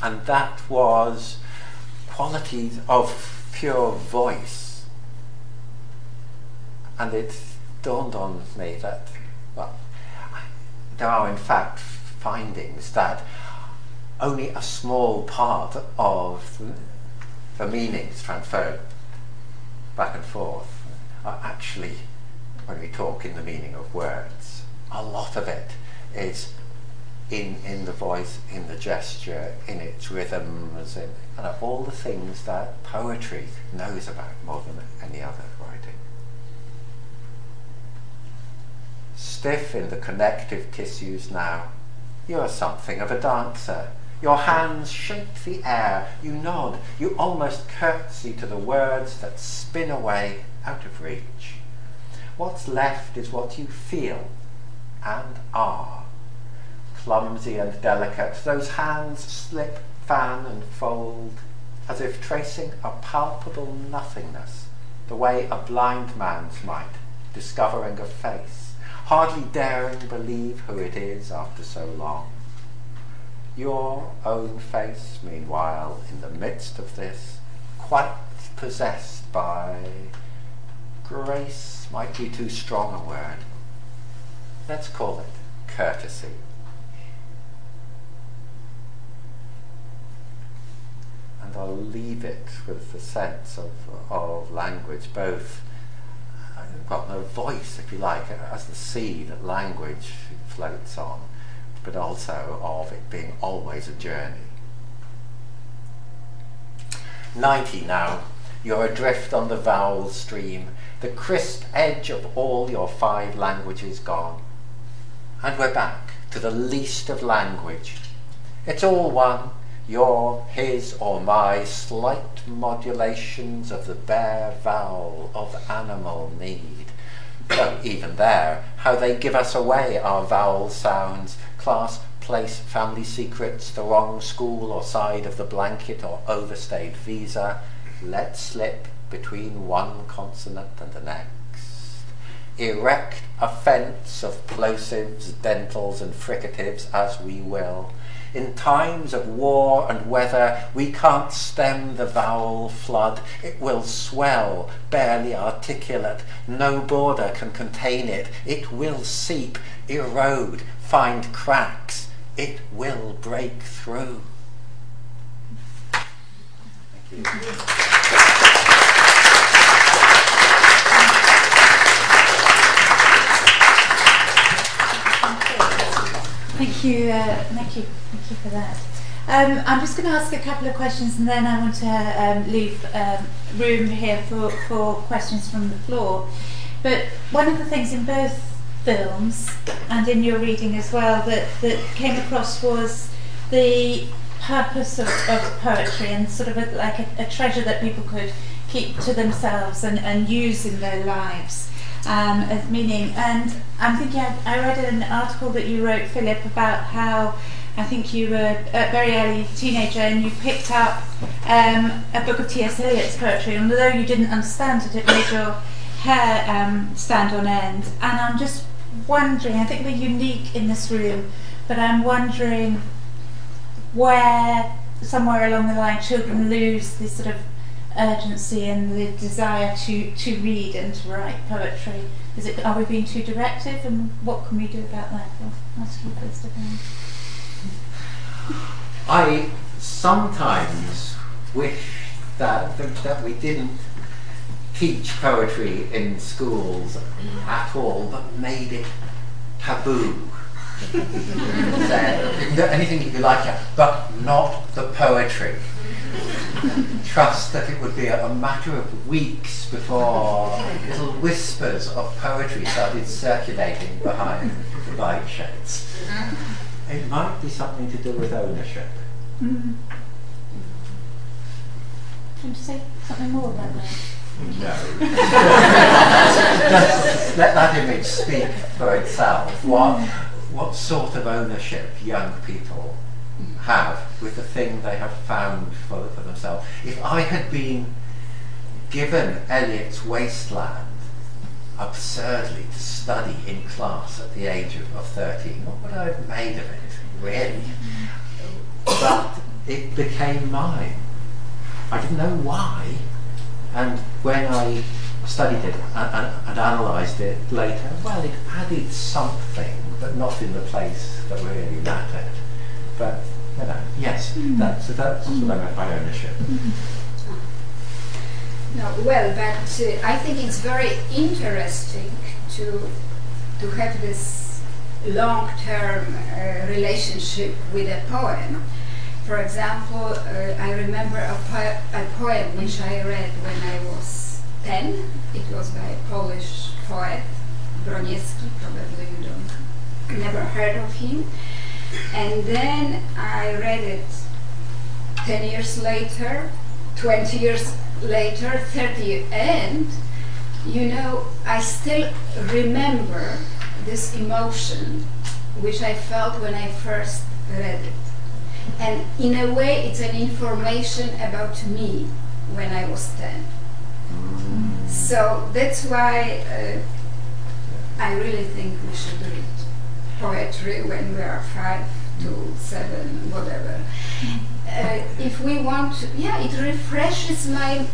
And that was qualities of pure voice. And it dawned on me that, well, there are in fact findings that only a small part of the meanings transferred back and forth are actually, when we talk in the meaning of words, a lot of it is in, in the voice, in the gesture, in its rhythms, in know, all the things that poetry knows about more than any other writing. Stiff in the connective tissues now, you are something of a dancer. Your hands shake the air, you nod, you almost curtsy to the words that spin away out of reach. What's left is what you feel and are. Clumsy and delicate, those hands slip, fan, and fold, as if tracing a palpable nothingness, the way a blind man's might, discovering a face, hardly daring believe who it is after so long. Your own face, meanwhile, in the midst of this, quite possessed by grace might be too strong a word. Let's call it courtesy. And I'll leave it with the sense of, of language, both, well, no voice, if you like, as the sea that language floats on, but also of it being always a journey. 90 now. You're adrift on the vowel stream, the crisp edge of all your five languages gone. And we're back to the least of language. It's all one, your, his, or my slight modulations of the bare vowel of animal need. Even there, how they give us away our vowel sounds, class, place, family secrets, the wrong school or side of the blanket or overstayed visa, let slip between one consonant and the next. Erect a fence of plosives, dentals, and fricatives as we will. In times of war and weather, we can't stem the vowel flood. It will swell, barely articulate. No border can contain it. It will seep, erode, find cracks. It will break through. Thank you. Thank you, uh, thank you, thank you for that. Um, I'm just going to ask a couple of questions and then I want to um, leave um, room here for, for questions from the floor. But one of the things in both films and in your reading as well that, that came across was the purpose of, of poetry and sort of a, like a, a treasure that people could keep to themselves and, and use in their lives um, as meaning. And I'm thinking, I, I read an article that you wrote, Philip, about how I think you were a very early teenager and you picked up um, a book of T.S. Eliot's poetry, and although you didn't understand it, it made your hair um, stand on end. And I'm just wondering, I think we're unique in this room, but I'm wondering where somewhere along the line children lose this sort of urgency and the desire to, to read and to write poetry? Is it, are we being too directive and what can we do about that? I'll ask you first. I sometimes wish that, that we didn't teach poetry in schools at all, but made it taboo. Say, anything you like, but not the poetry trust that it would be a, a, matter of weeks before little whispers of poetry started circulating behind the light shades. It might be something to do with ownership. Mm. Do you say something more about that? No. [LAUGHS] Just let that image speak for itself. What, what sort of ownership young people have with the thing they have found for, for themselves. If I had been given Eliot's Wasteland absurdly to study in class at the age of, of 13, what would I have made of it, really? But it became mine. I didn't know why, and when I studied it and, and, and analysed it later, well, it added something, but not in the place that really mattered. But you know, yes, mm. that's that's mm. what I meant by ownership. Mm. No, well, but uh, I think it's very interesting to to have this long-term uh, relationship with a poem. For example, uh, I remember a, po- a poem which I read when I was 10. It was by a Polish poet, Broniewski, probably you don't, never heard of him. And then I read it 10 years later, 20 years later, 30 and you know, I still remember this emotion which I felt when I first read it. And in a way, it's an information about me when I was 10. So that's why uh, I really think we should read poetry when we are five to seven, whatever. Uh, if we want, to, yeah, it refreshes my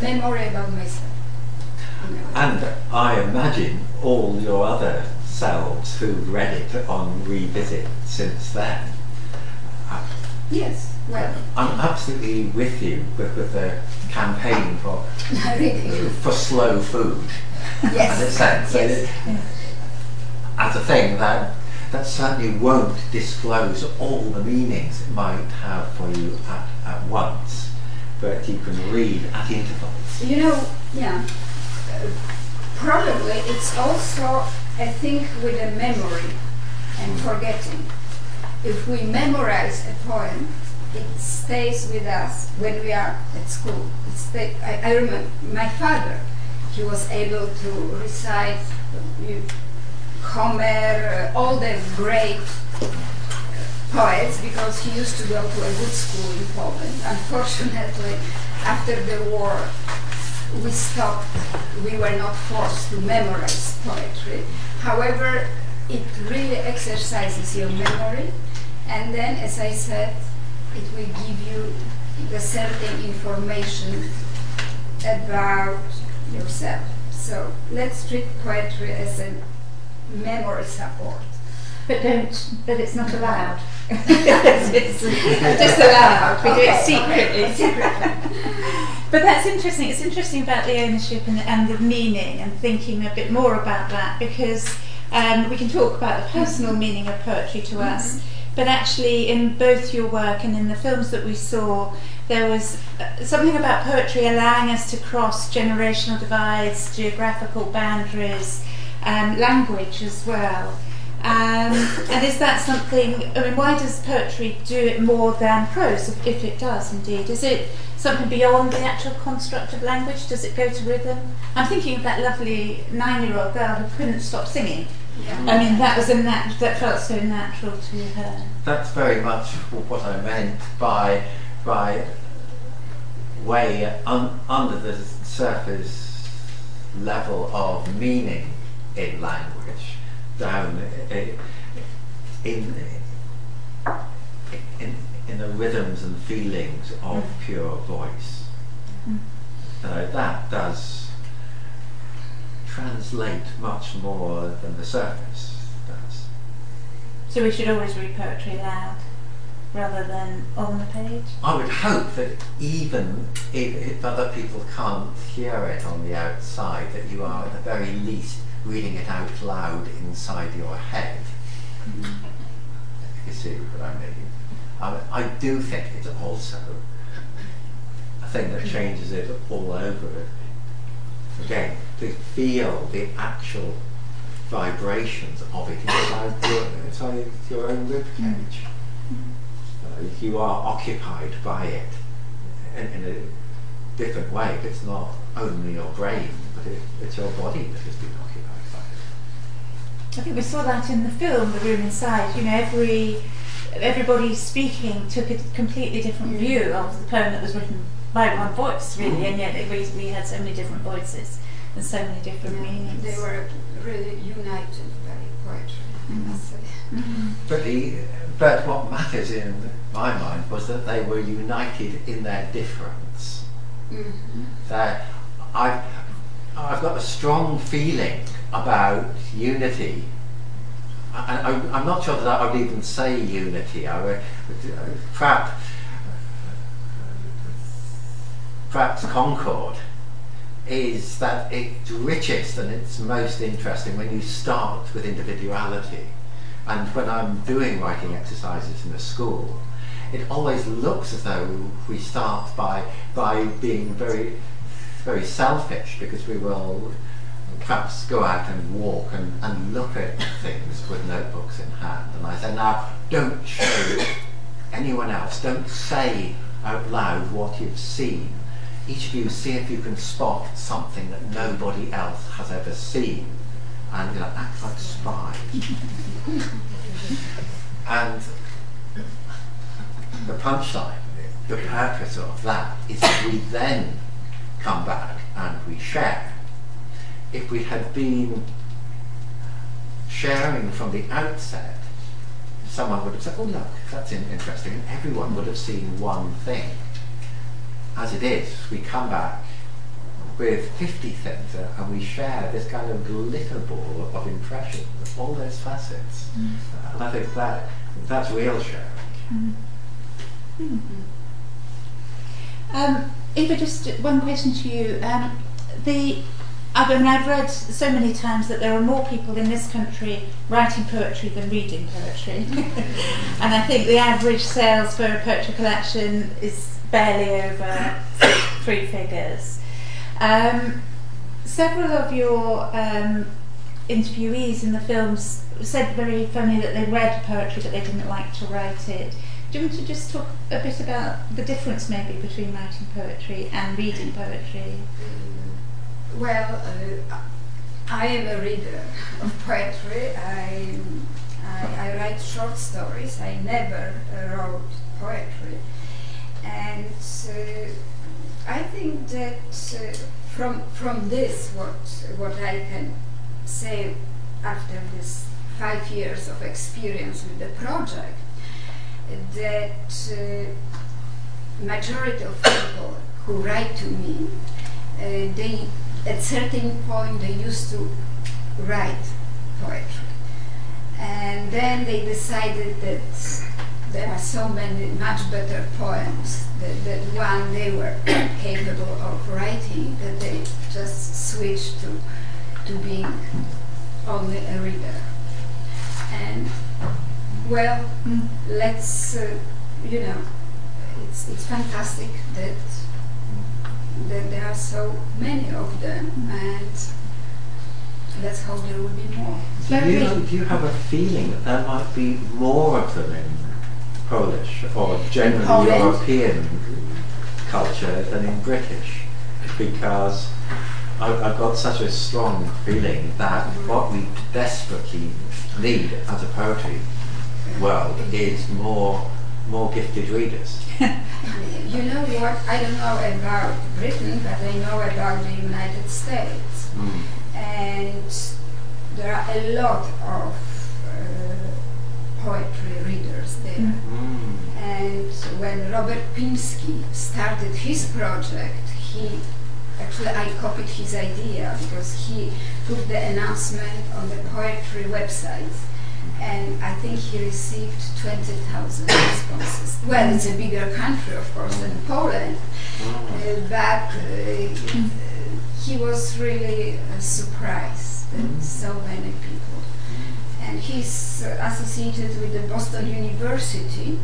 memory about myself. And I imagine all your other selves who've read it on revisit since then. Yes, well. I'm absolutely with you with, with the campaign for, [LAUGHS] for slow food. Yes. In a sense. Yes. As a thing that that certainly won't disclose all the meanings it might have for you at, at once. but you can read at intervals. You know, yeah. Uh, probably it's also a thing with a memory and forgetting. If we memorize a poem, it stays with us when we are at school. Stay, I, I remember my father, he was able to recite uh, Homer, uh, all the great poets because he used to go to a good school in Poland. Unfortunately, after the war, we stopped, we were not forced to memorize poetry. However, it really exercises your memory, and then, as I said, it will give you the certain information about yourself. So let's treat poetry as a memory support. But don't, but it's not allowed. [LAUGHS] it's, disallowed. We do it secretly. secretly. but that's interesting. It's interesting about the ownership and, and the meaning and thinking a bit more about that because um, we can talk about the personal meaning of poetry to mm-hmm. us. But actually, in both your work and in the films that we saw, there was uh, something about poetry allowing us to cross generational divides, geographical boundaries, um, language as well. Um, and is that something? I mean, why does poetry do it more than prose, if, if it does indeed? Is it something beyond the actual construct of language? Does it go to rhythm? I'm thinking of that lovely nine-year-old girl who couldn't stop singing. Yeah. I mean, that was a nat- that felt so natural to her. That's very much what I meant by by way un- under the surface level of meaning in language down in in, in the rhythms and feelings of mm. pure voice. Mm. Uh, that does translate much more than the surface does. So we should always read poetry aloud rather than on the page? I would hope that even if, if other people can't hear it on the outside, that you are at the very least reading it out loud inside your head. Mm-hmm. You see what I mean? I, I do think it's also a thing that changes it all over. Again, to feel the actual vibrations of it inside your, inside your own rib cage. Uh, you are occupied by it in, in a different way. It's not only your brain, but it, it's your body that has been occupied by it. I think we saw that in the film, The Room Inside. You know, every everybody speaking took a completely different view of the poem that was written by one voice, really, and yet we, we had so many different voices and so many different yeah, meanings. They were really united by poetry, mm-hmm. I must say. Mm-hmm. But, the, but what matters in my mind was that they were united in their difference. Mm-hmm. That I've, I've got a strong feeling about unity. I, am not sure that I would even say unity. I would, perhaps, perhaps concord is that it's richest and it's most interesting when you start with individuality. And when I'm doing writing exercises in a school, it always looks as though we start by by being very very selfish because we will perhaps go out and walk and, and look at things with notebooks in hand. And I say, now, don't show anyone else, don't say out loud what you've seen. Each of you see if you can spot something that nobody else has ever seen. And know, act like spies. [LAUGHS] and the punchline, the purpose of that is that we then come back and we share if we had been sharing from the outset, someone would have said, oh look, that's interesting, and everyone would have seen one thing. As it is, we come back with 50 things uh, and we share this kind of glitter ball of impressions, all those facets. Mm. And I think that that's real sharing. Mm. Mm-hmm. Um, Ewa, just one question to you. Um, the I mean, I've read so many times that there are more people in this country writing poetry than reading poetry. [LAUGHS] and I think the average sales for a poetry collection is barely over [COUGHS] three figures. Um, several of your um, interviewees in the films said very funny that they read poetry but they didn't like to write it. Do you want to just talk a bit about the difference maybe between writing poetry and reading poetry? Well, uh, I am a reader of poetry. I, I, I write short stories. I never uh, wrote poetry. And uh, I think that uh, from, from this, what, what I can say after this five years of experience with the project, that uh, majority of people who write to me, uh, they at certain point they used to write poetry, and then they decided that there are so many much better poems that, that one they were capable of writing that they just switched to to being only a reader. And well, mm. let's uh, you know, it's it's fantastic that that there are so many of them, and let's hope there will be more. Do you, do you have a feeling that there might be more of them in Polish or generally Polish. European culture than in British? Because I, I've got such a strong feeling that what we desperately need as a poetry world is more more gifted readers. [LAUGHS] you know what? I don't know about Britain, but I know about the United States. Mm. And there are a lot of poetry readers there. Mm. And when Robert Pinsky started his project, he actually I copied his idea because he put the announcement on the poetry website and I think he received 20,000 responses. Well, it's a bigger country, of course, than Poland, uh, but uh, he was really uh, surprised that so many people. And he's uh, associated with the Boston University.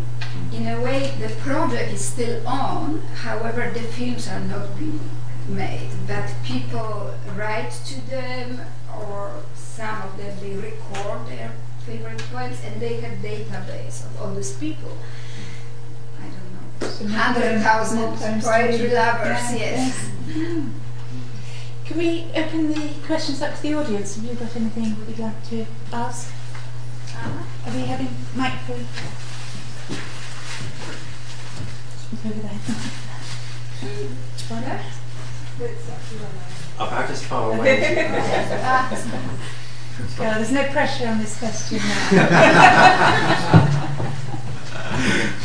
In a way, the project is still on, however, the films are not being made, but people write to them, or some of them they record their favorite poems, and they have database of all these people. I don't know, hundred thousand poetry lovers. Yes. Can we open the questions up to the audience? Have you got anything you'd like to ask? Are we having microphone? Over there. One About as far [LAUGHS] away as you can. Well, there's no pressure on this question now. [LAUGHS]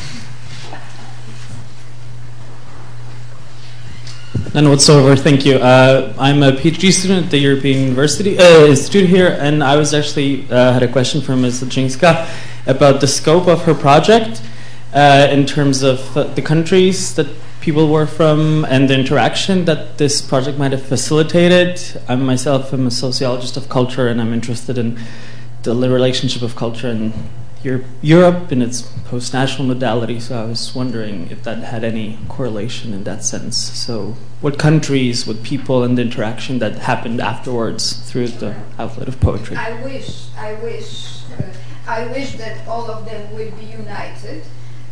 None whatsoever, thank you. Uh, I'm a PhD student at the European University uh, Institute here, and I was actually uh, had a question for Ms. Zadrzynska about the scope of her project uh, in terms of uh, the countries that people were from and the interaction that this project might have facilitated. I myself am a sociologist of culture, and I'm interested in the relationship of culture and Europe in its post-national modality. So I was wondering if that had any correlation in that sense. So what countries, what people, and the interaction that happened afterwards through the outlet of poetry. I wish, I wish, uh, I wish that all of them would be united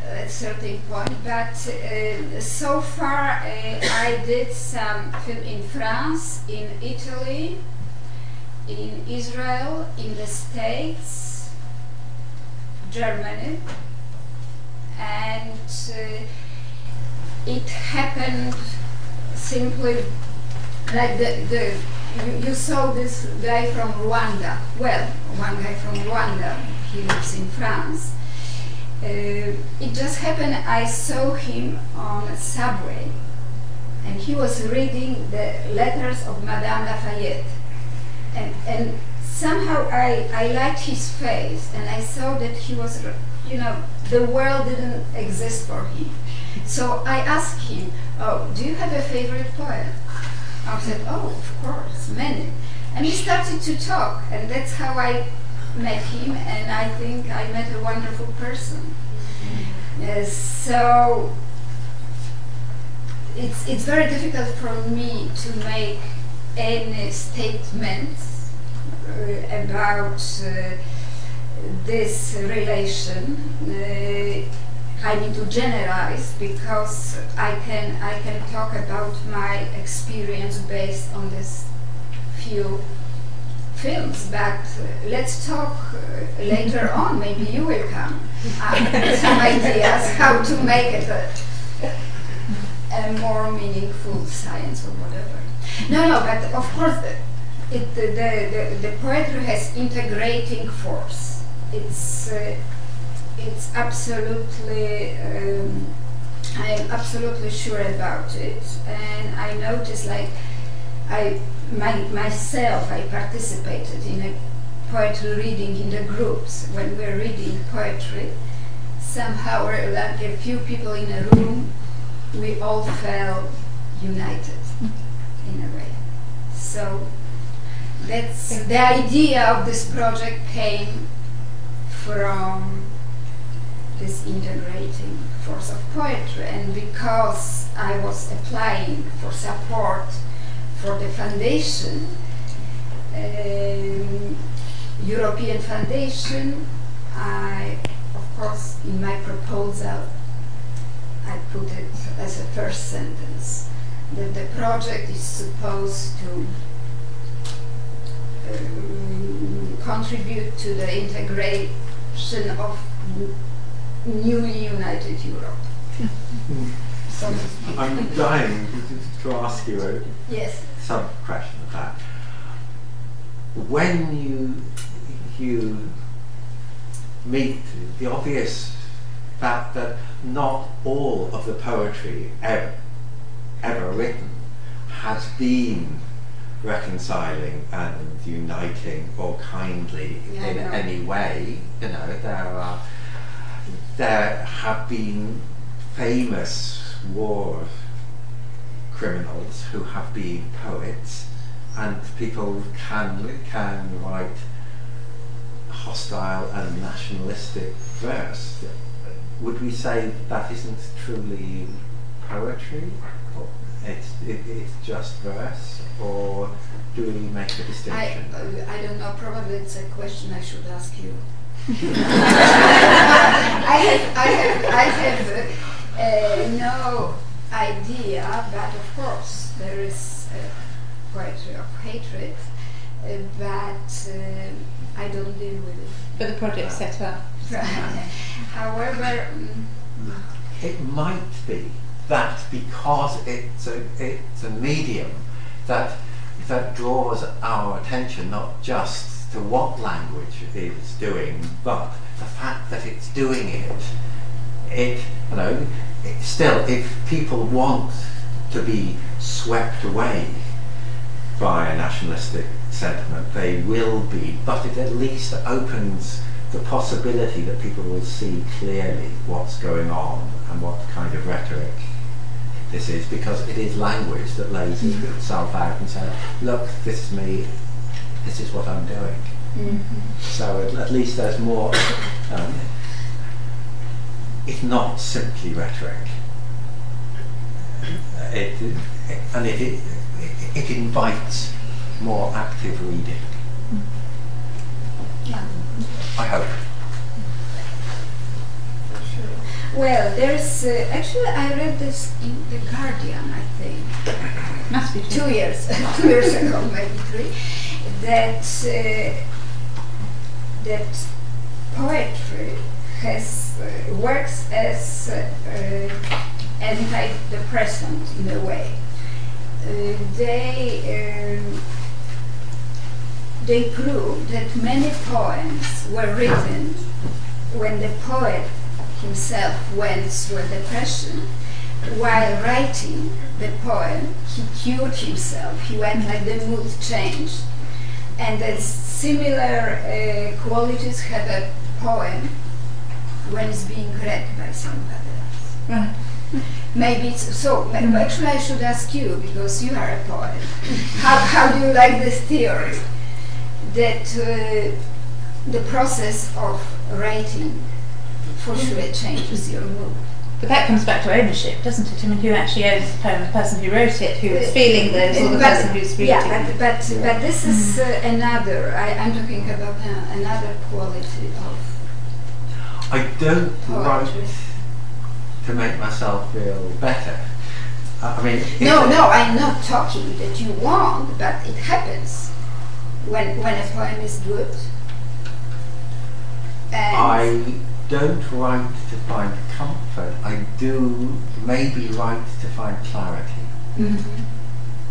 at certain point. But uh, so far, uh, I did some film in France, in Italy, in Israel, in the States. Germany, and uh, it happened simply like the, the you, you, saw this guy from Rwanda. Well, one guy from Rwanda, he lives in France. Uh, it just happened, I saw him on a subway, and he was reading the letters of Madame Lafayette. And, and somehow I, I liked his face and I saw that he was, you know, the world didn't exist for him. So I asked him, oh, do you have a favorite poet? I said, oh, of course, many. And we started to talk, and that's how I met him, and I think I met a wonderful person. Uh, so it's it's very difficult for me to make any statements uh, about uh, this relation. Uh, I need to generalize because I can I can talk about my experience based on this few films. But uh, let's talk uh, later [LAUGHS] on. Maybe you will come up with some ideas how to make it a, a more meaningful science or whatever. No, no, but of course it, the, the, the, poetry has integrating force. It's uh, it's absolutely um, I am absolutely sure about it, and I noticed like I my, myself I participated in a poetry reading in the groups when we were reading poetry. Somehow, like a few people in a room, we all felt united in a way. So that's the idea of this project came from this integrating force of poetry. And because I was applying for support for the foundation um, European Foundation I of course in my proposal I put it as a first sentence that the project is supposed to Um, contribute to the integration of newly united Europe. so I'm dying to, to ask you a yes. sub question of that. When you you meet the obvious fact that not all of the poetry ever ever written has been reconciling and uniting or kindly Yeah, in know. any way. You know, there are there have been famous war criminals who have been poets, and people can can write hostile and nationalistic verse. Would we say that isn't truly poetry? Or It's it, it's just verse, or do we make a distinction? uh, I don't know, probably it's a question I should ask you. [LAUGHS] I have, I have, I have uh, uh, no idea, but of course there is uh, poetry of hatred, uh, but uh, I don't deal with it. But the project set up. However, mm, It might be that because it's a, it's a medium that that draws our attention not just to what language is doing, but the fact that it's doing it. It you know it, still if people want to be swept away by a nationalistic sentiment, they will be, but it at least opens the possibility that people will see clearly what's going on and what kind of rhetoric this is, because it is language that lays mm-hmm. itself out and says, look, this is me, this is what I'm doing. Mm-hmm. So at, at least there's more, um, it's not simply rhetoric. Uh, it, and it, it, it invites more active reading. yeah. I hope. Well, there's uh, actually I read this in the Guardian, I think. Must be two years, [LAUGHS] two years ago, maybe three. That uh, that poetry has uh, works as uh, antidepressant in a way. Uh, they um, they prove that many poems were written when the poet himself went through a depression. While writing the poem, he cured himself. He went like the mood changed. And the similar uh, qualities have a poem when it's being read by somebody else. Right. Maybe it's so. ma- Actually, I should ask you because you are a poet. how, how do you like this theory that uh, the process of writing for sure it changes your mood? But that comes back to ownership, doesn't it? I mean, who actually owns the poem? The person who wrote it, who is feeling those, or the But- person who's reading Yeah, but, but, but this is uh, another, I, I'm talking about uh, another quality of I don't poetry. write to make myself feel better. Uh, I mean, No, no, I'm not talking that you want, but it happens when, when a poem is good. And I don't write to find comfort. I do maybe write to find clarity. Mhm.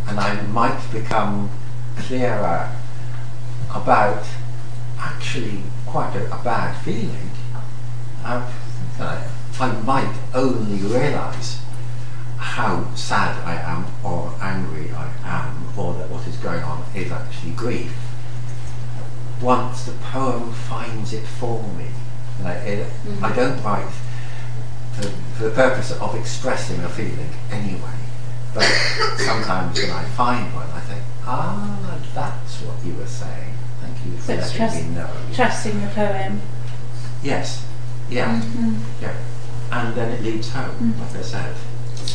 And I might become clearer about actually quite a, a bad feeling. I, I might only realize how sad I am or angry I am or that what is going on is actually grief once the poem finds it for me. And I, it, I don't write to, for the purpose of expressing a feeling anyway. But [COUGHS] sometimes when I find one, I think, ah, that's what you were saying. Thank you for it's letting trust, me know. trusting the poem. Yes, yeah, Mhm. yeah. And then it leads home, Mm. like I said.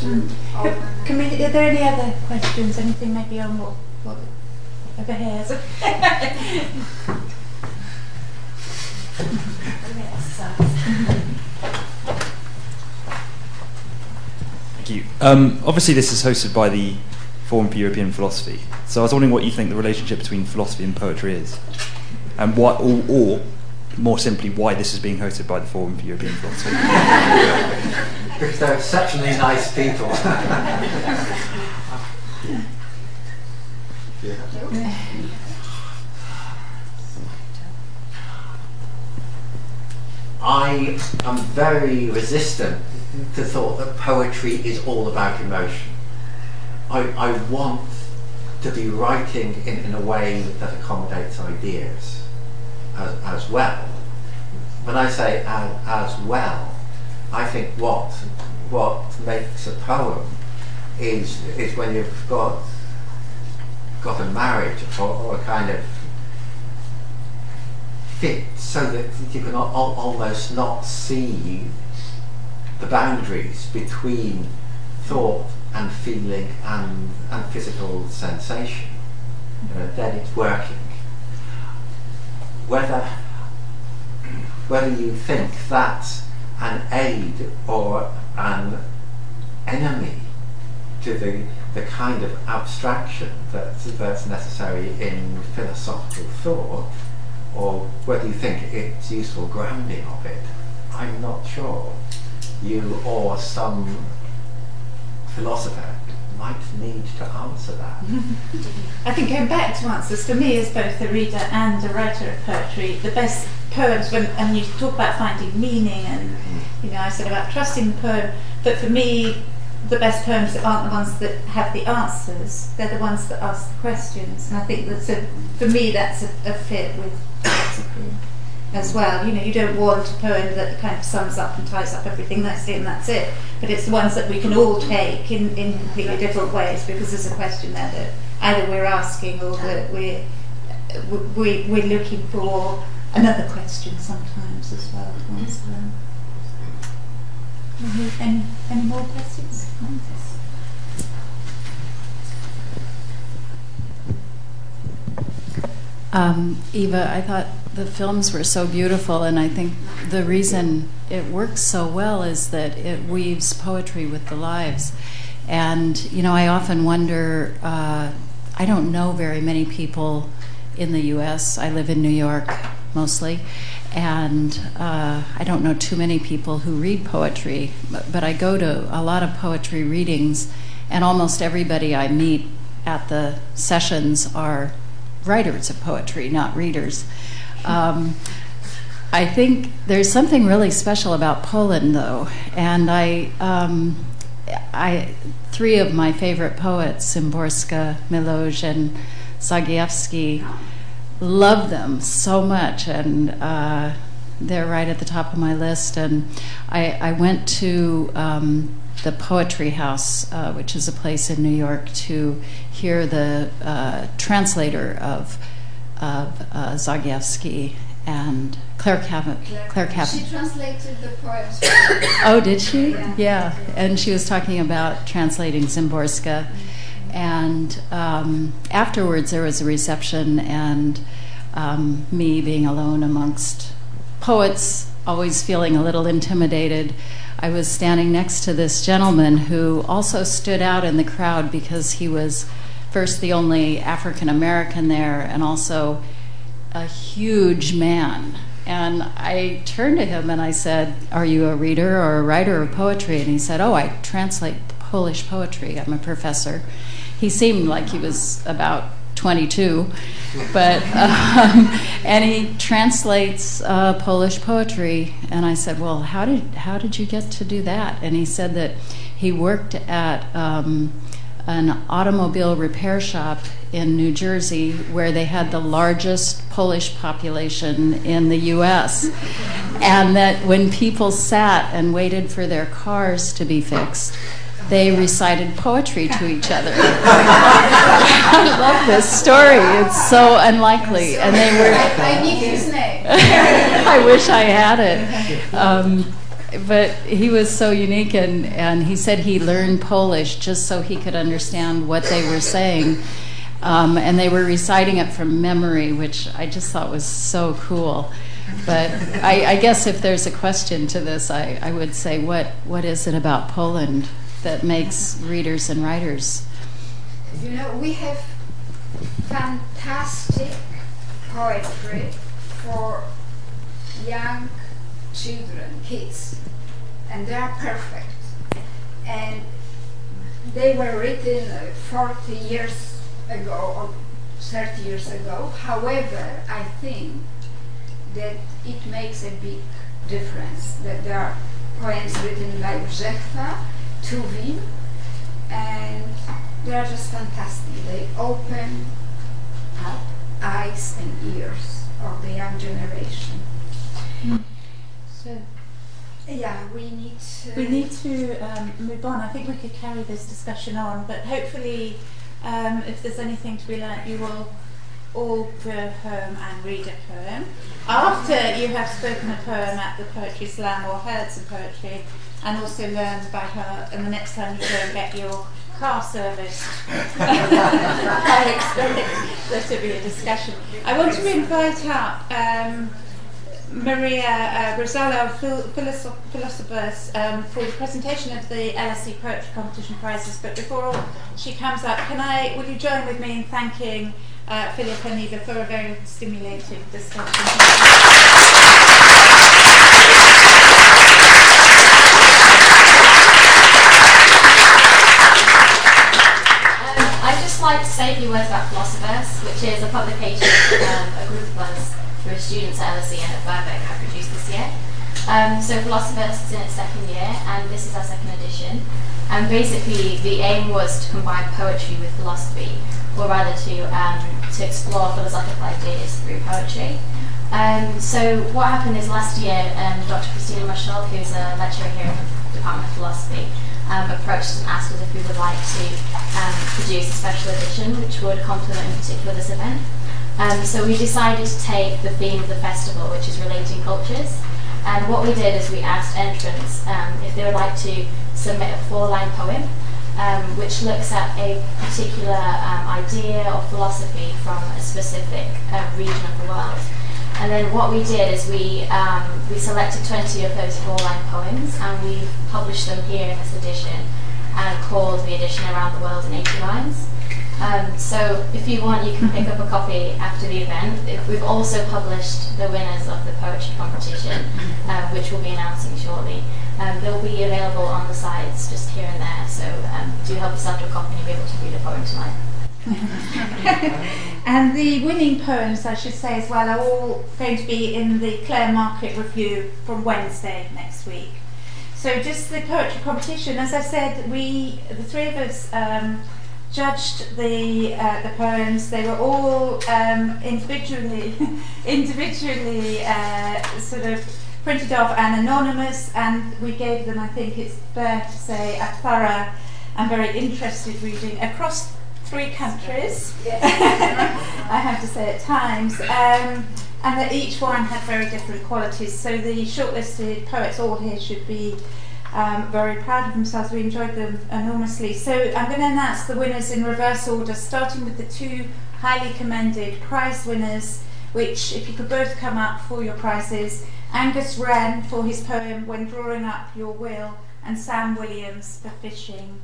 Mm. Can- Can we, are there any other questions? Anything maybe on what, what over here? [LAUGHS] Thank you. Um, obviously, this is hosted by the Forum for European Philosophy. So I was wondering what you think the relationship between philosophy and poetry is, and what, or, or more simply, why this is being hosted by the Forum for European Philosophy. because [LAUGHS] they're exceptionally nice people. [LAUGHS] I am very resistant to thought that poetry is all about emotion. I, I want to be writing in, in a way that accommodates ideas as, as well. When I say as, as well, I think what what makes a poem is is when you've got got a marriage or, or a kind of fit so that you can al- al- almost not see the boundaries between thought and feeling and, and physical sensation. You know, then it's working. Whether whether you think that's an aid or an enemy to the, the kind of abstraction that's, that's necessary in philosophical thought, or whether you think it's useful grounding of it, I'm not sure. You or some philosopher might need to answer that. [LAUGHS] I think going back to answers, for me as both a reader and a writer of poetry, the best poems, when and you talk about finding meaning and, mm-hmm. you know, I said about trusting the poem, but for me, the best poems aren't the ones that have the answers, they're the ones that ask the questions. And I think that's a, for me, that's a, a fit with [COUGHS] as well. You know, you don't want a poem that kind of sums up and ties up everything, that's it and that's it. But it's the ones that we can all take in, in completely different ways because there's a question there that either we're asking or that we're, we, we're looking for another question sometimes as well to answer them. Any, any, any more questions? Um, Ewa, I thought the films were so beautiful, and I think the reason it works so well is that it weaves poetry with the lives. And, you know, I often wonder uh, I don't know very many people in the US. I live in New York mostly, and uh, I don't know too many people who read poetry, but, but I go to a lot of poetry readings, and almost everybody I meet at the sessions are writers of poetry, not readers. Um, I think there's something really special about Poland, though, and I, um, I, three of my favorite poets, Szymborska, Milosz, and Zagajewski, love them so much, and uh, they're right at the top of my list. And I, I went to um, the Poetry House, uh, which is a place in New York, to hear the uh, translator of of uh, Zagajewski, and Claire Cavanagh. Claire Cavanagh. She translated the poems. [COUGHS] Oh, did she? Yeah. Yeah. And she was talking about translating Szymborska. And um, afterwards, there was a reception, and um, me being alone amongst poets, always feeling a little intimidated. I was standing next to this gentleman who also stood out in the crowd because he was first the only African American there and also a huge man. And I turned to him and I said, Are you a reader or a writer of poetry? And he said, Oh, I translate Polish poetry. I'm a professor. He seemed like he was about 22, but um, and he translates uh, Polish poetry. And I said, "Well, how did how did you get to do that?" And he said that he worked at um, an automobile repair shop in New Jersey where they had the largest Polish population in the U.S. and that when people sat and waited for their cars to be fixed they recited poetry to [LAUGHS] each other. [LAUGHS] I love this story. It's so unlikely, and they were. I need his [LAUGHS] name. I wish I had it. Um, but he was so unique, and, and he said he learned Polish just so he could understand what they were saying. Um, and they were reciting it from memory, which I just thought was so cool. But I, I guess if there's a question to this, I, I would say, what, what is it about Poland that makes readers and writers. You know, we have fantastic poetry for young children, kids, and they are perfect. And they were written uh, 40 years ago or 30 years ago. However, I think that it makes a big difference that there are poems written by Brzechwa Tuwim, and they're just fantastic. They open up eyes and ears of the young generation. So Yeah, we need to. we need to um, move on. I think we could carry this discussion on, but hopefully, um, if there's anything to be learnt, you will all go home and read a poem. After you have spoken a poem at the Poetry Slam or heard some poetry, and also learned by heart, and the next time you go and get your car serviced, [LAUGHS] I expect there to be a discussion. I want to invite up um, Maria uh, philosoph- philosophers, um, for the presentation of the LSE Poetry Competition prizes. But before she comes up, can I? Will you join with me in thanking uh, Phillip and Ewa for a very stimulating discussion? Um, like to say a few words about Philosoverse, which is a publication um, a group of us who students at LSE and at Birkbeck have produced this year. Um, so Philosoverse is in its second year, and this is our second edition. And basically, the aim was to combine poetry with philosophy, or rather to um, to explore philosophical ideas through poetry. Um, so what happened is last year, um, Dr. Christina Marshall, who's a lecturer here in the Department of Philosophy, um, approached and asked us if we would like to um, produce a special edition which would complement in particular this event. So we decided to take the theme of the festival, which is relating cultures, and what we did is we asked entrants um, if they would like to submit a four-line poem um, which looks at a particular um, idea or philosophy from a specific uh, region of the world. And then what we did is we um, we selected 20 of those four-line poems and we published them here in this edition and called the edition Around the World in 80 Lines. Um, so if you want, you can pick up a copy after the event. If- We've also published the winners of the poetry competition, uh, which we'll be announcing shortly. Um, they'll be available on the sides just here and there, so um, do help yourself to a copy and you'll be able to read a poem tonight. [LAUGHS] and the winning poems, I should say as well, are all going to be in the Clare Market Review from Wednesday next week. So just the poetry competition, as I said, we, the three of us, um, judged the uh, the poems. They were all um, individually [LAUGHS] individually uh, sort of printed off and anonymous, and we gave them, I think it's fair to say, a thorough and very interested reading across three countries. [LAUGHS] I have to say at times. Um, and that each one had very different qualities. So the shortlisted poets all here should be um, very proud of themselves. We enjoyed them enormously. So I'm going to announce the winners in reverse order, starting with the two highly commended prize winners, which, if you could both come up for your prizes, Angus Wren for his poem When Drawing Up Your Will, and Sam Williams for Fishing.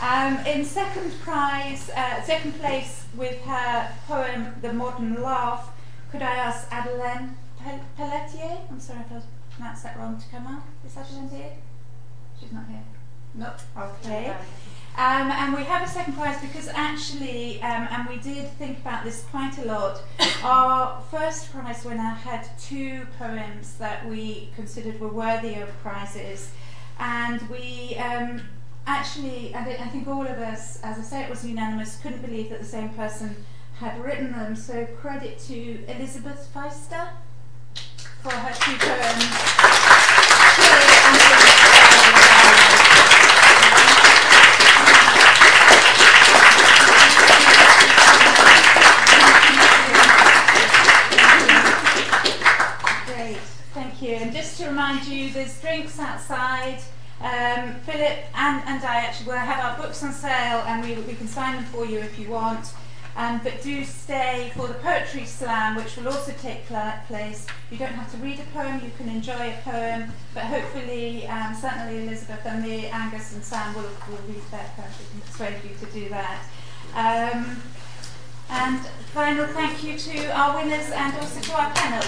Um, in second prize, uh, second place with her poem The Modern Laugh, could I ask Adeline Pelletier? I'm sorry if I pronounced that wrong to come up. Is Adeline here? She's not here. No. Okay. Um, and we have a second prize because actually, um, and we did think about this quite a lot, [COUGHS] our first prize winner had two poems that we considered were worthy of prizes. And we um, actually, I, I think all of us, as I say, it was unanimous, couldn't believe that the same person had written them. So credit to Elizabeth Feister for her two poems. Remind you, there's drinks outside. Um, Phillip and, and I actually will have our books on sale and we, we can sign them for you if you want. Um, but do stay for the poetry slam, which will also take pl- place. You don't have to read a poem, you can enjoy a poem, but hopefully, um, certainly Elizabeth and me, Angus and Sam will, will read their poems. We can persuade you to do that. Um, and final thank you to our winners and also to our panel.